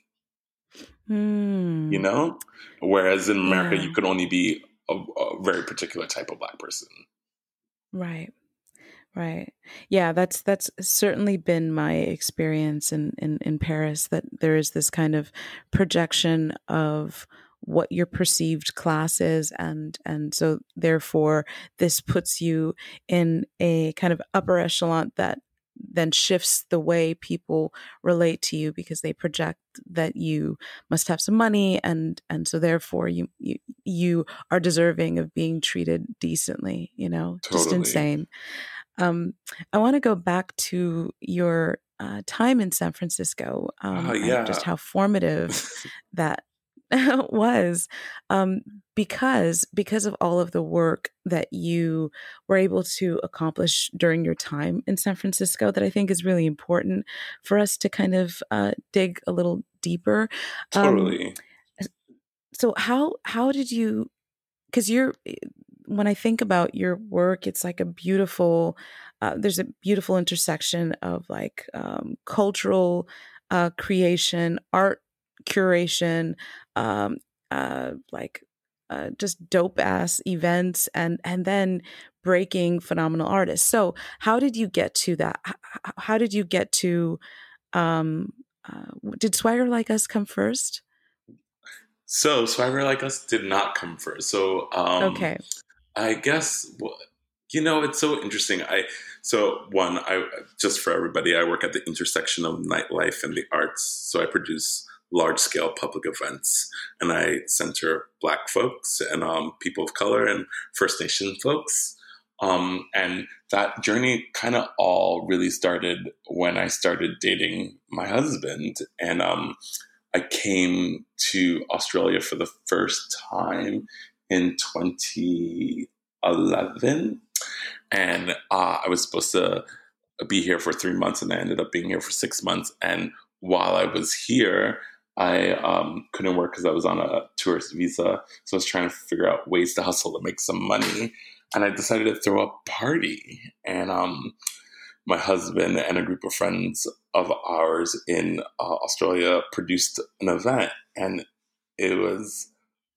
Mm. You know? Whereas in America yeah. you could only be a, a very particular type of black person. Right. Right. Yeah, that's that's certainly been my experience in, in, in Paris that there is this kind of projection of what your perceived class is and and so therefore this puts you in a kind of upper echelon that then shifts the way people relate to you because they project that you must have some money and and so therefore you you, you are deserving of being treated decently you know totally. just insane um, I want to go back to your uh, time in San Francisco. Um, uh, yeah. just how formative (laughs) that (laughs) was um, because because of all of the work that you were able to accomplish during your time in San Francisco that I think is really important for us to kind of uh, dig a little deeper. Um, totally. Um, so how how did you because you're when I think about your work, it's like a beautiful, uh, there's a beautiful intersection of like um, cultural uh, creation, art curation, um, uh, like uh, just dope ass events, and and then breaking phenomenal artists. So, how did you get to that? How, how did you get to? Um, uh, did Swagger Like Us come first? So Swagger Like Us did not come first. So um, okay, I guess you know it's so interesting. I so one I just for everybody I work at the intersection of nightlife and the arts. So I produce large scale public events and I center Black folks and um, people of color and First Nation folks. Um, and that journey kind of all really started when I started dating my husband. And um, I came to Australia for the first time in 2011. And uh, I was supposed to be here for three months, and I ended up being here for six months. And while I was here, I um, couldn't work because I was on a tourist visa. So I was trying to figure out ways to hustle to make some money. And I decided to throw a party. And um, my husband and a group of friends of ours in uh, Australia produced an event. And it was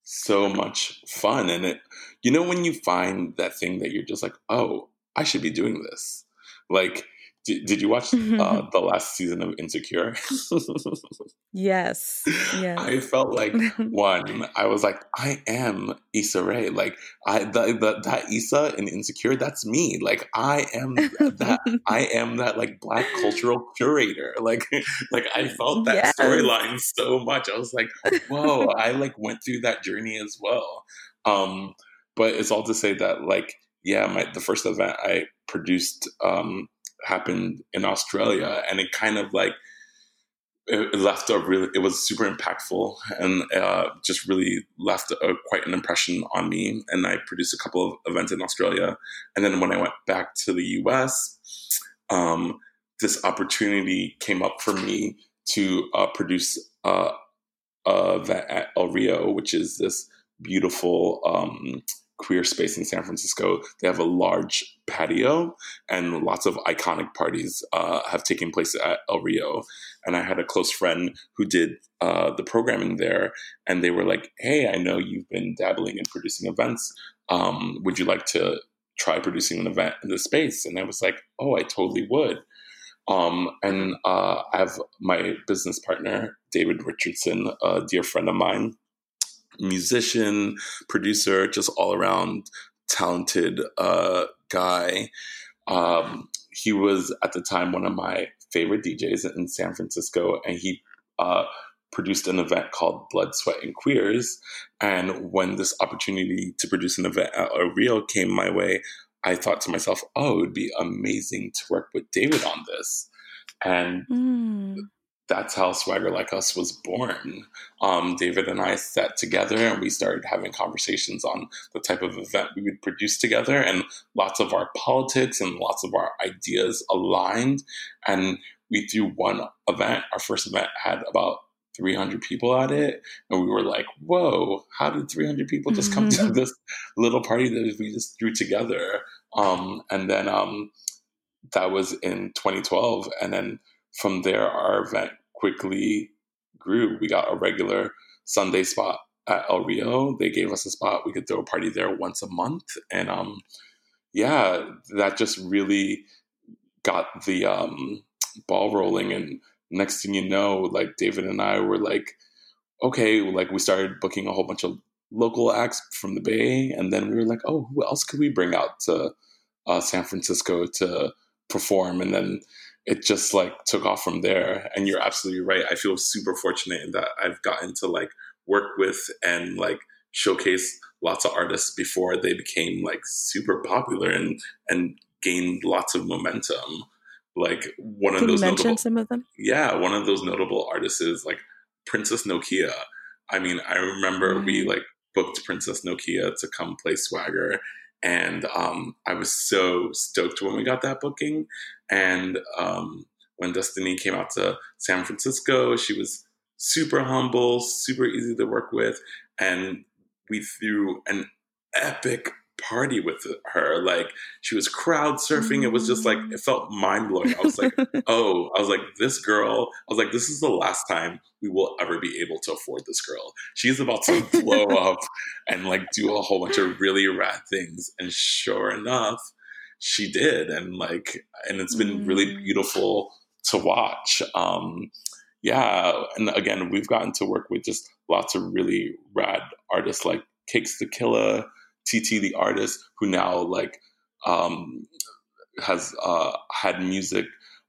so much fun. And it, you know, when you find that thing that you're just like, oh, I should be doing this. Like, did, did you watch uh, (laughs) the last season of Insecure? yes. (laughs) Yes. I felt like (laughs) one. I was like, I am Issa Rae. Like I the, the that Issa in Insecure, that's me. Like I am that I am that like black cultural curator. Like like I felt that yes. storyline so much. I was like, whoa, I like went through that journey as well. Um, but it's all to say that like yeah, my the first event I produced um happened in Australia, and it kind of like it left a really it was super impactful and uh, just really left a, quite an impression on me. And I produced a couple of events in Australia, and then when I went back to the U.S., um, this opportunity came up for me to uh, produce uh, a event at El Rio, which is this beautiful um, queer space in San Francisco. They have a large patio, and lots of iconic parties uh, have taken place at El Rio. And I had a close friend who did uh, the programming there, and they were like, "Hey, I know you've been dabbling in producing events. Um, would you like to try producing an event in the space?" And I was like, "Oh, I totally would." Um, and uh, I have my business partner, David Richardson, a dear friend of mine musician, producer, just all around talented uh, guy. Um, he was at the time one of my favorite DJs in San Francisco, and he uh, produced an event called Blood, Sweat, and Queers. And when this opportunity to produce an event at El Rio came my way, I thought to myself, oh, it would be amazing to work with David on this. And mm that's how Swagger Like Us was born. Um, David and I sat together and we started having conversations on the type of event we would produce together, and lots of our politics and lots of our ideas aligned. And we threw one event. Our first event had about 300 people at it, and we were like, "Whoa! How did 300 people just come to mm-hmm. this little party that we just threw together?" Um, and then um, that was in 2012, and then from there, our event quickly grew. We got a regular Sunday spot at El Rio. They gave us a spot. We could throw a party there once a month. And um, yeah, that just really got the um, ball rolling. And next thing you know, like David and I were like, okay, like we started booking a whole bunch of local acts from the Bay. And then we were like, oh, who else could we bring out to uh, San Francisco to perform? And then it just like took off from there. And you're absolutely right. I feel super fortunate in that I've gotten to like work with and like showcase lots of artists before they became like super popular and and gained lots of momentum. Like one Can of those you mention notable, some of them. Yeah, one of those notable artists is like Princess Nokia. I mean, I remember mm. we like booked Princess Nokia to come play Swagger, and um, I was so stoked when we got that booking. And um, when Destiny came out to San Francisco, she was super humble, super easy to work with. And we threw an epic party with her. Like she was crowd surfing. It was just like it felt mind blowing. I was like, (laughs) oh, I was like, this girl. I was like, this is the last time we will ever be able to afford this girl. She's about to (laughs) blow up and like do a whole bunch of really rad things. And sure enough, she did. And like, and it's been really mm. beautiful to watch. Um, yeah, and again, we've gotten to work with just lots of really rad artists like Cakes da Killa TT the artist who now like um, has uh, had music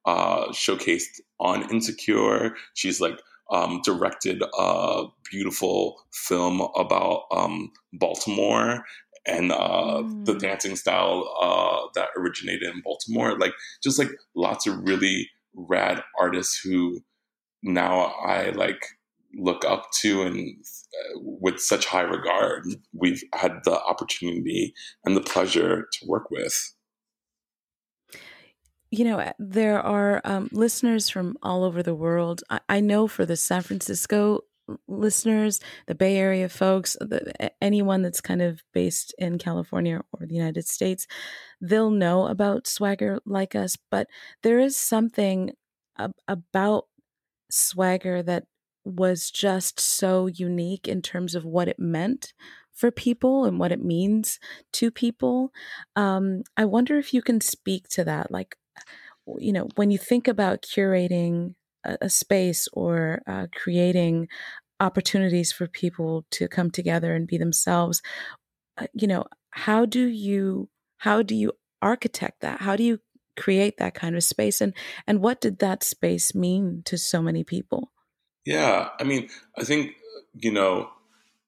uh, showcased on Insecure. She's like um, directed a beautiful film about um, Baltimore and uh, mm. the dancing style uh, that originated in Baltimore. Like just like lots of really rad artists who now I like look up to and uh, with such high regard we've had the opportunity and the pleasure to work with. You know there are um, listeners from all over the world. I, I, know for the san francisco listeners the bay area folks the, anyone that's kind of based in california or the united states they'll know about swagger like us but there is something ab- about swagger that was just so unique in terms of what it meant for people and what it means to people. Um, I wonder if you can speak to that. Like, you know, when you think about curating a, a space or uh, creating opportunities for people to come together and be themselves, uh, you know, how do you how do you architect that? How do you create that kind of space and and what did that space mean to so many people? Yeah, I mean, I think, you know,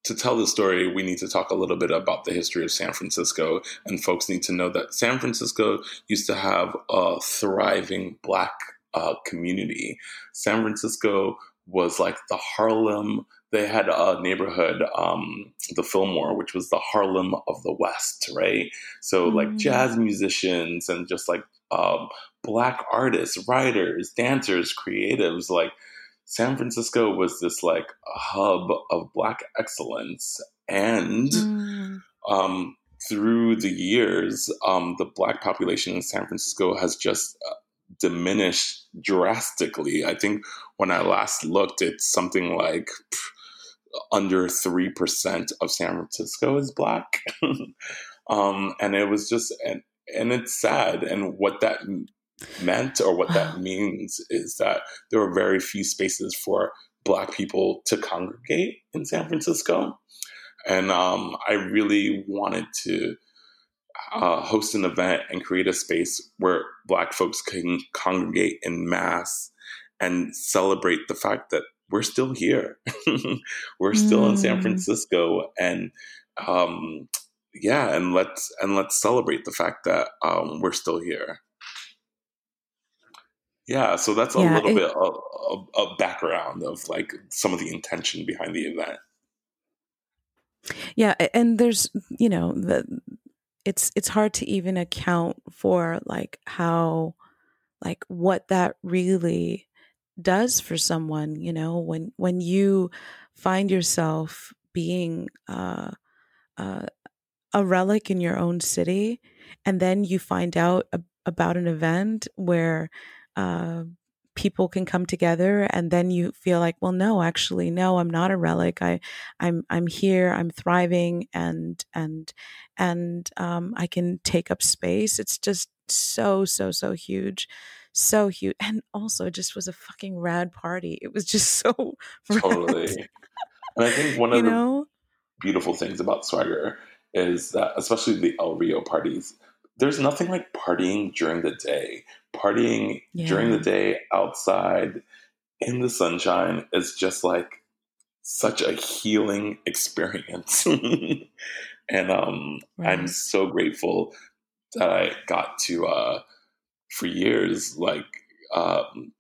to tell the story, we need to talk a little bit about the history of San Francisco. And folks need to know that San Francisco used to have a thriving Black uh, community. San Francisco was like the Harlem. They had a neighborhood, um, the Fillmore, which was the Harlem of the West, right? So, mm-hmm. like mm. jazz musicians and just like um, Black artists, writers, dancers, creatives, like San Francisco was this like a hub of Black excellence, and mm. um, through the years, um, the black population in San Francisco has just uh, diminished drastically. I think when I last looked, it's something like pff, under 3% of San Francisco is black. (laughs) um, and it was just, and, and it's sad. And what that meant or what that (sighs) means is that there were very few spaces for black people to congregate in San Francisco. And um, I really wanted to uh, host an event and create a space where Black folks can congregate in mass and celebrate the fact that we're still here. (laughs) we're still mm. in San mm. Francisco, and um, yeah, and let's and let's celebrate the fact that um, we're still here. Yeah, so that's a yeah, little it, bit of, of, of background of like some of the intention behind the event. Yeah, and there's you know the it's it's hard to even account for like how like what that really does for someone, you know, when when you find yourself being uh, uh, a relic in your own city, and then you find out a, about an event where uh, people can come together and then you feel like well no actually no i'm not a relic i i'm i'm here i'm thriving and and and um, i can take up space it's just so so so huge so huge and also just was a fucking rad party it was just (laughs) so totally rad. and i think one of you the know? beautiful things about swagger is that especially the el rio parties there's nothing like partying during the day partying yeah. during the day outside in the sunshine is just like such a healing experience. (laughs) and um, right. I'm so grateful that I got to, uh, for years, like, um,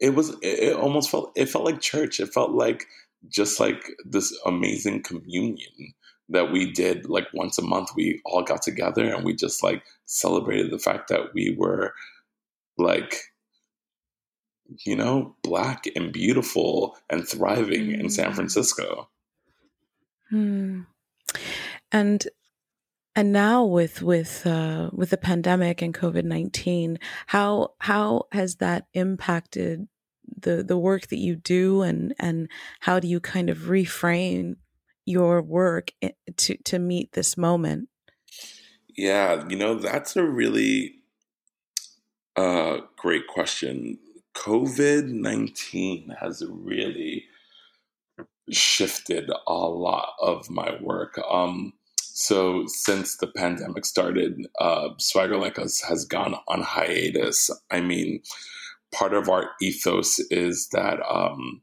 it was, it almost felt, it felt like church. It felt like just like this amazing communion that we did like once a month we all got together and we just like celebrated the fact that we were like you know black and beautiful and thriving mm. in san mm. francisco hmm. and and now with with uh, with the pandemic and COVID nineteen, how how has that impacted the the work that you do, and and how do you kind of reframe your work to to meet this moment? Yeah, you know that's a really uh, great question. COVID nineteen has really shifted a lot of my work. Um, so since the pandemic started, uh, Swagger Like Us has gone on hiatus. I mean, part of our ethos is that um,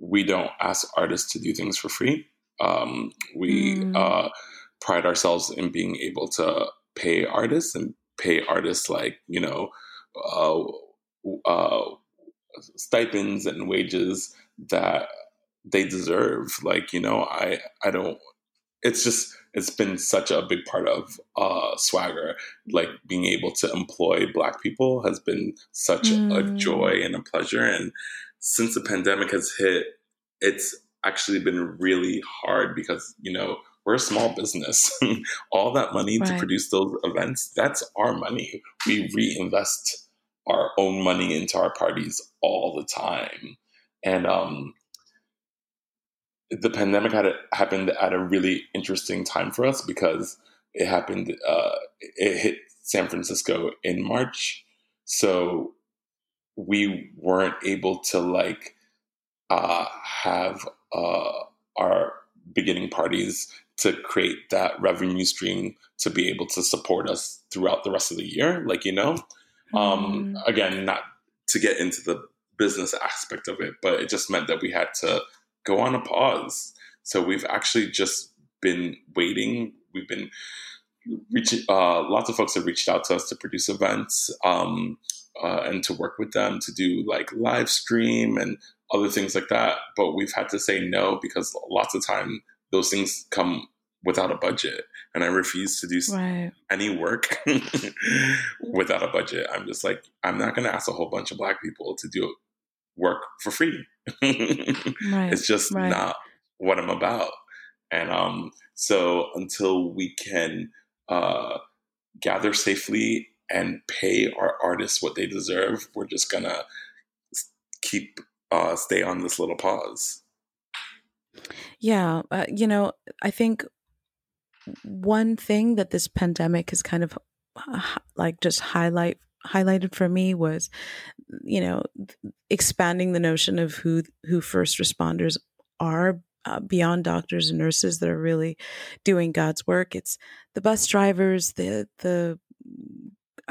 we don't ask artists to do things for free. Um, we mm. uh, pride ourselves in being able to pay artists and pay artists like you know uh, uh, stipends and wages that they deserve. Like you know, I I don't. It's just it's been such a big part of uh, swagger. Like being able to employ Black people has been such mm. a joy and a pleasure, and since the pandemic has hit, it's actually been really hard because, you know, we're a small business. (laughs) All that money right. to produce those events, that's our money. We reinvest our own money into our parties all the time. And um, the pandemic had happened at a really interesting time for us because it happened, uh, it hit San Francisco in March. So we weren't able to like uh, have uh, our beginning parties to create that revenue stream to be able to support us throughout the rest of the year. Like, you know, um, mm. again, not to get into the business aspect of it, but it just meant that we had to go on a pause. So we've actually just been waiting. We've been reaching, uh, lots of folks have reached out to us to produce events. Um, uh, and to work with them to do like live stream and other things like that. But we've had to say no because lots of time those things come without a budget, and I refuse to do right. any work (laughs) without a budget. I'm just like I'm not going to ask a whole bunch of black people to do work for free. (laughs) right. It's just right. not what I'm about. And um, so until we can uh, gather safely and pay our artists what they deserve, we're just gonna keep uh, stay on this little pause. Yeah, uh, you know, I think one thing that this pandemic has kind of uh, like just highlight highlighted for me was you know expanding the notion of who who first responders are uh, beyond doctors and nurses that are really doing God's work. It's the bus drivers, the the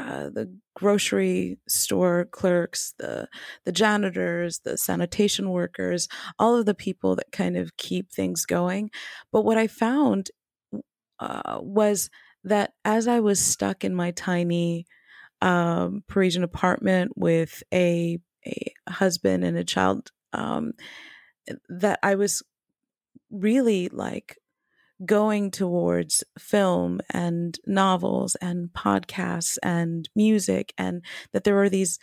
uh, the grocery store clerks, the the janitors, the sanitation workers, all of the people that kind of keep things going. But what I found uh, was that as I was stuck in my tiny um, Parisian apartment with a a husband and a child, um, that I was really like going towards film and novels and podcasts and music and that there are these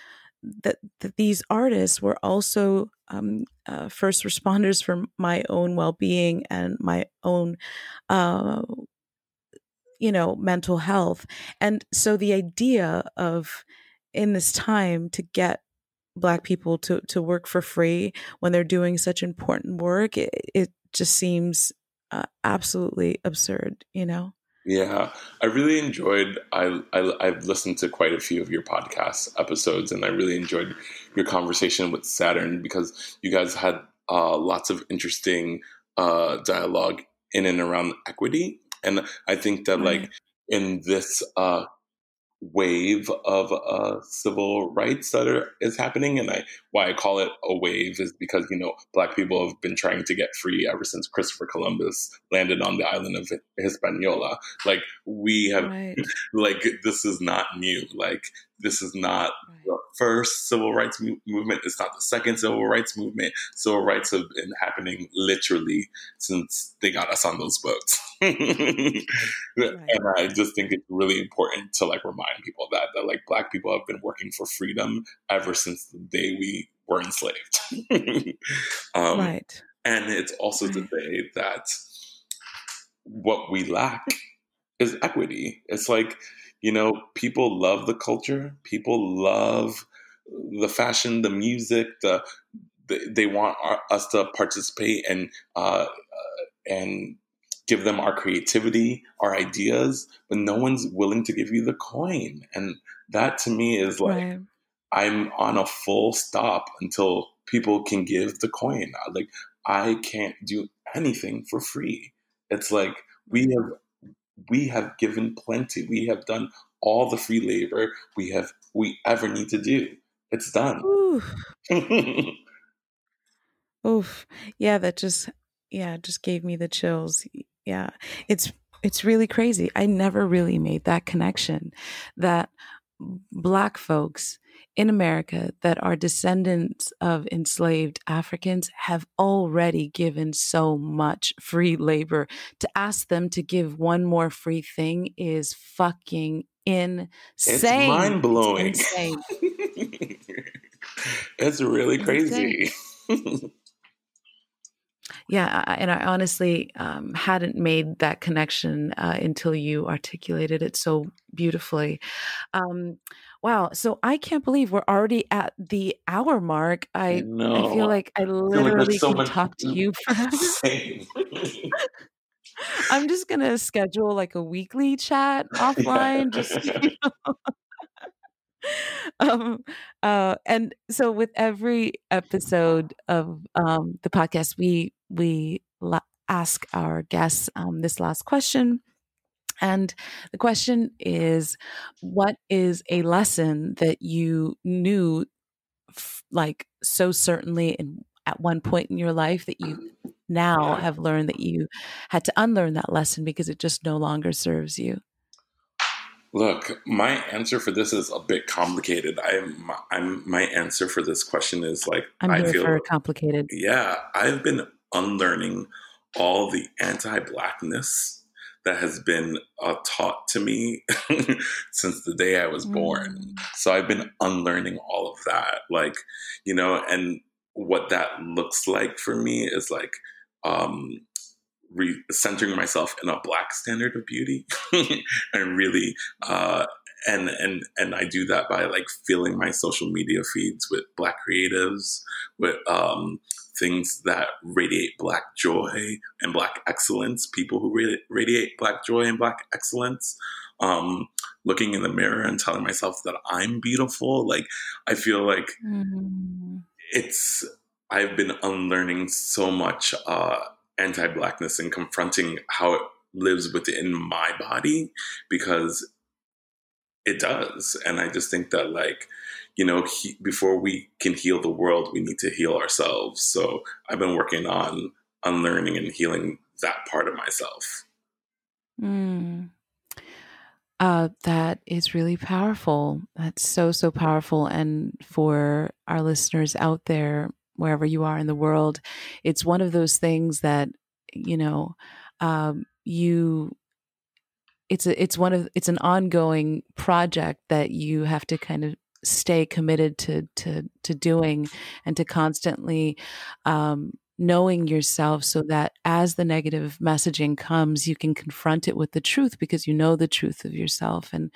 that, that these artists were also um, uh, first responders for my own well-being and my own uh, you know mental health. And so the idea of in this time to get black people to to work for free when they're doing such important work it, it just seems uh, absolutely absurd, you know? Yeah, I really enjoyed. I, I have listened to quite a few of your podcast episodes, and I really enjoyed your conversation with Saturn because you guys had uh, lots of interesting uh, dialogue in and around equity, and I think that right. like in this uh, wave of uh, civil rights that are, is happening. And I, why I call it a wave is because, you know, black people have been trying to get free ever since Christopher Columbus landed on the island of Hispaniola. Like we have, right. (laughs) like, this is not new. Like this is not the first civil rights mo- movement. It's not the second civil rights movement. Civil rights have been happening literally since they got us on those boats. right. (laughs) And I just think it's really important to like remind people that that like black people have been working for freedom ever since the day we were enslaved. (laughs) um, right. And it's also right. to say that what we lack is equity. It's like you know, people love the culture. People love the fashion, the music, the, the they want our, us to participate and uh, uh, and give them our creativity, our ideas, but no one's willing to give you the coin. And that to me is like right. I'm on a full stop until people can give the coin. Like I can't do anything for free. It's like we have we have given plenty. We have done all the free labor we have we ever need to do. It's done. Oof. (laughs) Oof. Yeah, that just yeah, just gave me the chills. Yeah. It's it's really crazy. I never really made that connection that black folks in America that are descendants of enslaved Africans have already given so much free labor. To ask them to give one more free thing is fucking insane. It's mind blowing. (laughs) It's, it's really crazy. (laughs) yeah, and I honestly um, hadn't made that connection uh, until you articulated it so beautifully. Um, Wow. So I can't believe we're already at the hour mark. I, I feel like I literally like so can talk to you (laughs) (laughs) I'm just going to schedule like a weekly chat (laughs) offline. Yeah. Just, you know. um, uh, and so with every episode of um, the podcast, we, we la- ask our guests um, this last question. And the question is what is a lesson that you knew f- like so certainly in, at one point in your life that you now have learned that you had to unlearn that lesson because it just no longer serves you? Look, my answer for this is a bit complicated. I'm, I'm my answer for this question is like I'm I feel complicated. Yeah, I've been unlearning all the anti-blackness that has been uh, taught to me (laughs) since the day I was born. Mm. So I've been unlearning all of that. Like, you know, and what that looks like for me is like, um, re- centering myself in a black standard of beauty (laughs) and really uh, and and and I do that by like filling my social media feeds with black creatives with um, things that radiate black joy and black excellence people who radiate black joy and black excellence um, looking in the mirror and telling myself that I'm beautiful like I feel like mm. it's I've been unlearning so much uh, anti blackness and confronting how it lives within my body because it does. And I just think that, like, you know, he, before we can heal the world, we need to heal ourselves. So I've been working on unlearning and healing that part of myself. Mm. Uh, that is really powerful. That's so, so powerful. And for our listeners out there, wherever you are in the world, it's one of those things that, you know, um, you it's a, it's one of it's an ongoing project that you have to kind of stay committed to to to doing and to constantly um, knowing yourself so that as the negative messaging comes you can confront it with the truth because you know the truth of yourself and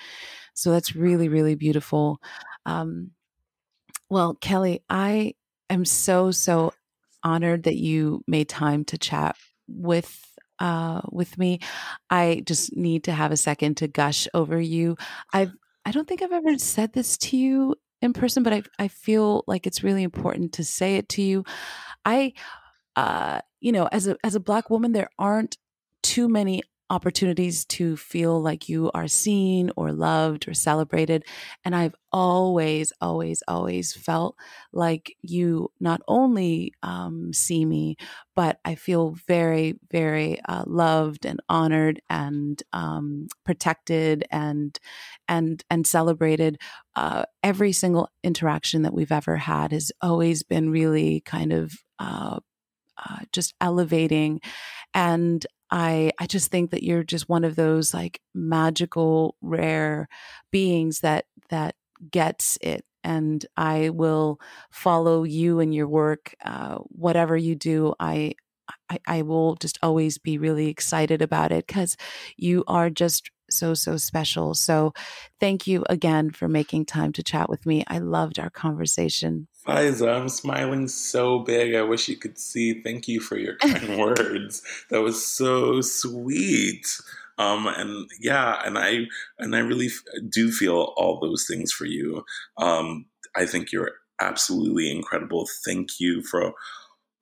so that's really really beautiful um, well kelly i am so so honored that you made time to chat with uh, with me. I just need to have a second to gush over you. I've I don't think I've ever said this to you in person, but I I feel like it's really important to say it to you. I uh, you know, as a as a black woman, there aren't too many opportunities to feel like you are seen or loved or celebrated. And I've always, always, always felt like you not only um, see me, but I feel very, very uh, loved and honored and um, protected and and and celebrated. Uh, every single interaction that we've ever had has always been really kind of uh, uh, just elevating and I I just think that you're just one of those like magical rare beings that that gets it and I will follow you and your work uh, whatever you do I, I I will just always be really excited about it cuz you are just so so special. So thank you again for making time to chat with me. I loved our conversation Faiza, I'm smiling so big. I wish you could see. Thank you for your kind (laughs) words. That was so sweet. Um, and yeah, and I and I really do feel all those things for you. Um, I think you're absolutely incredible. Thank you for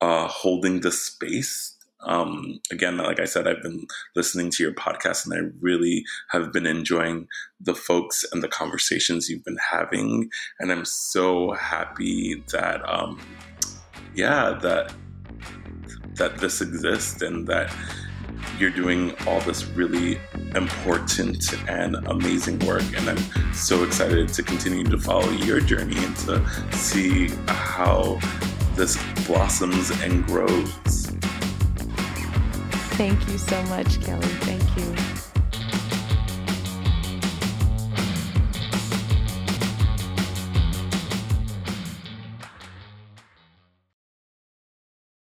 uh, holding the space um, again, like I said, I've been listening to your podcast and I really have been enjoying the folks and the conversations you've been having. And I'm so happy that, um, yeah, that, that this exists and that you're doing all this really important and amazing work. And I'm so excited to continue to follow your journey and to see how this blossoms and grows. Thank you so much, Kelly.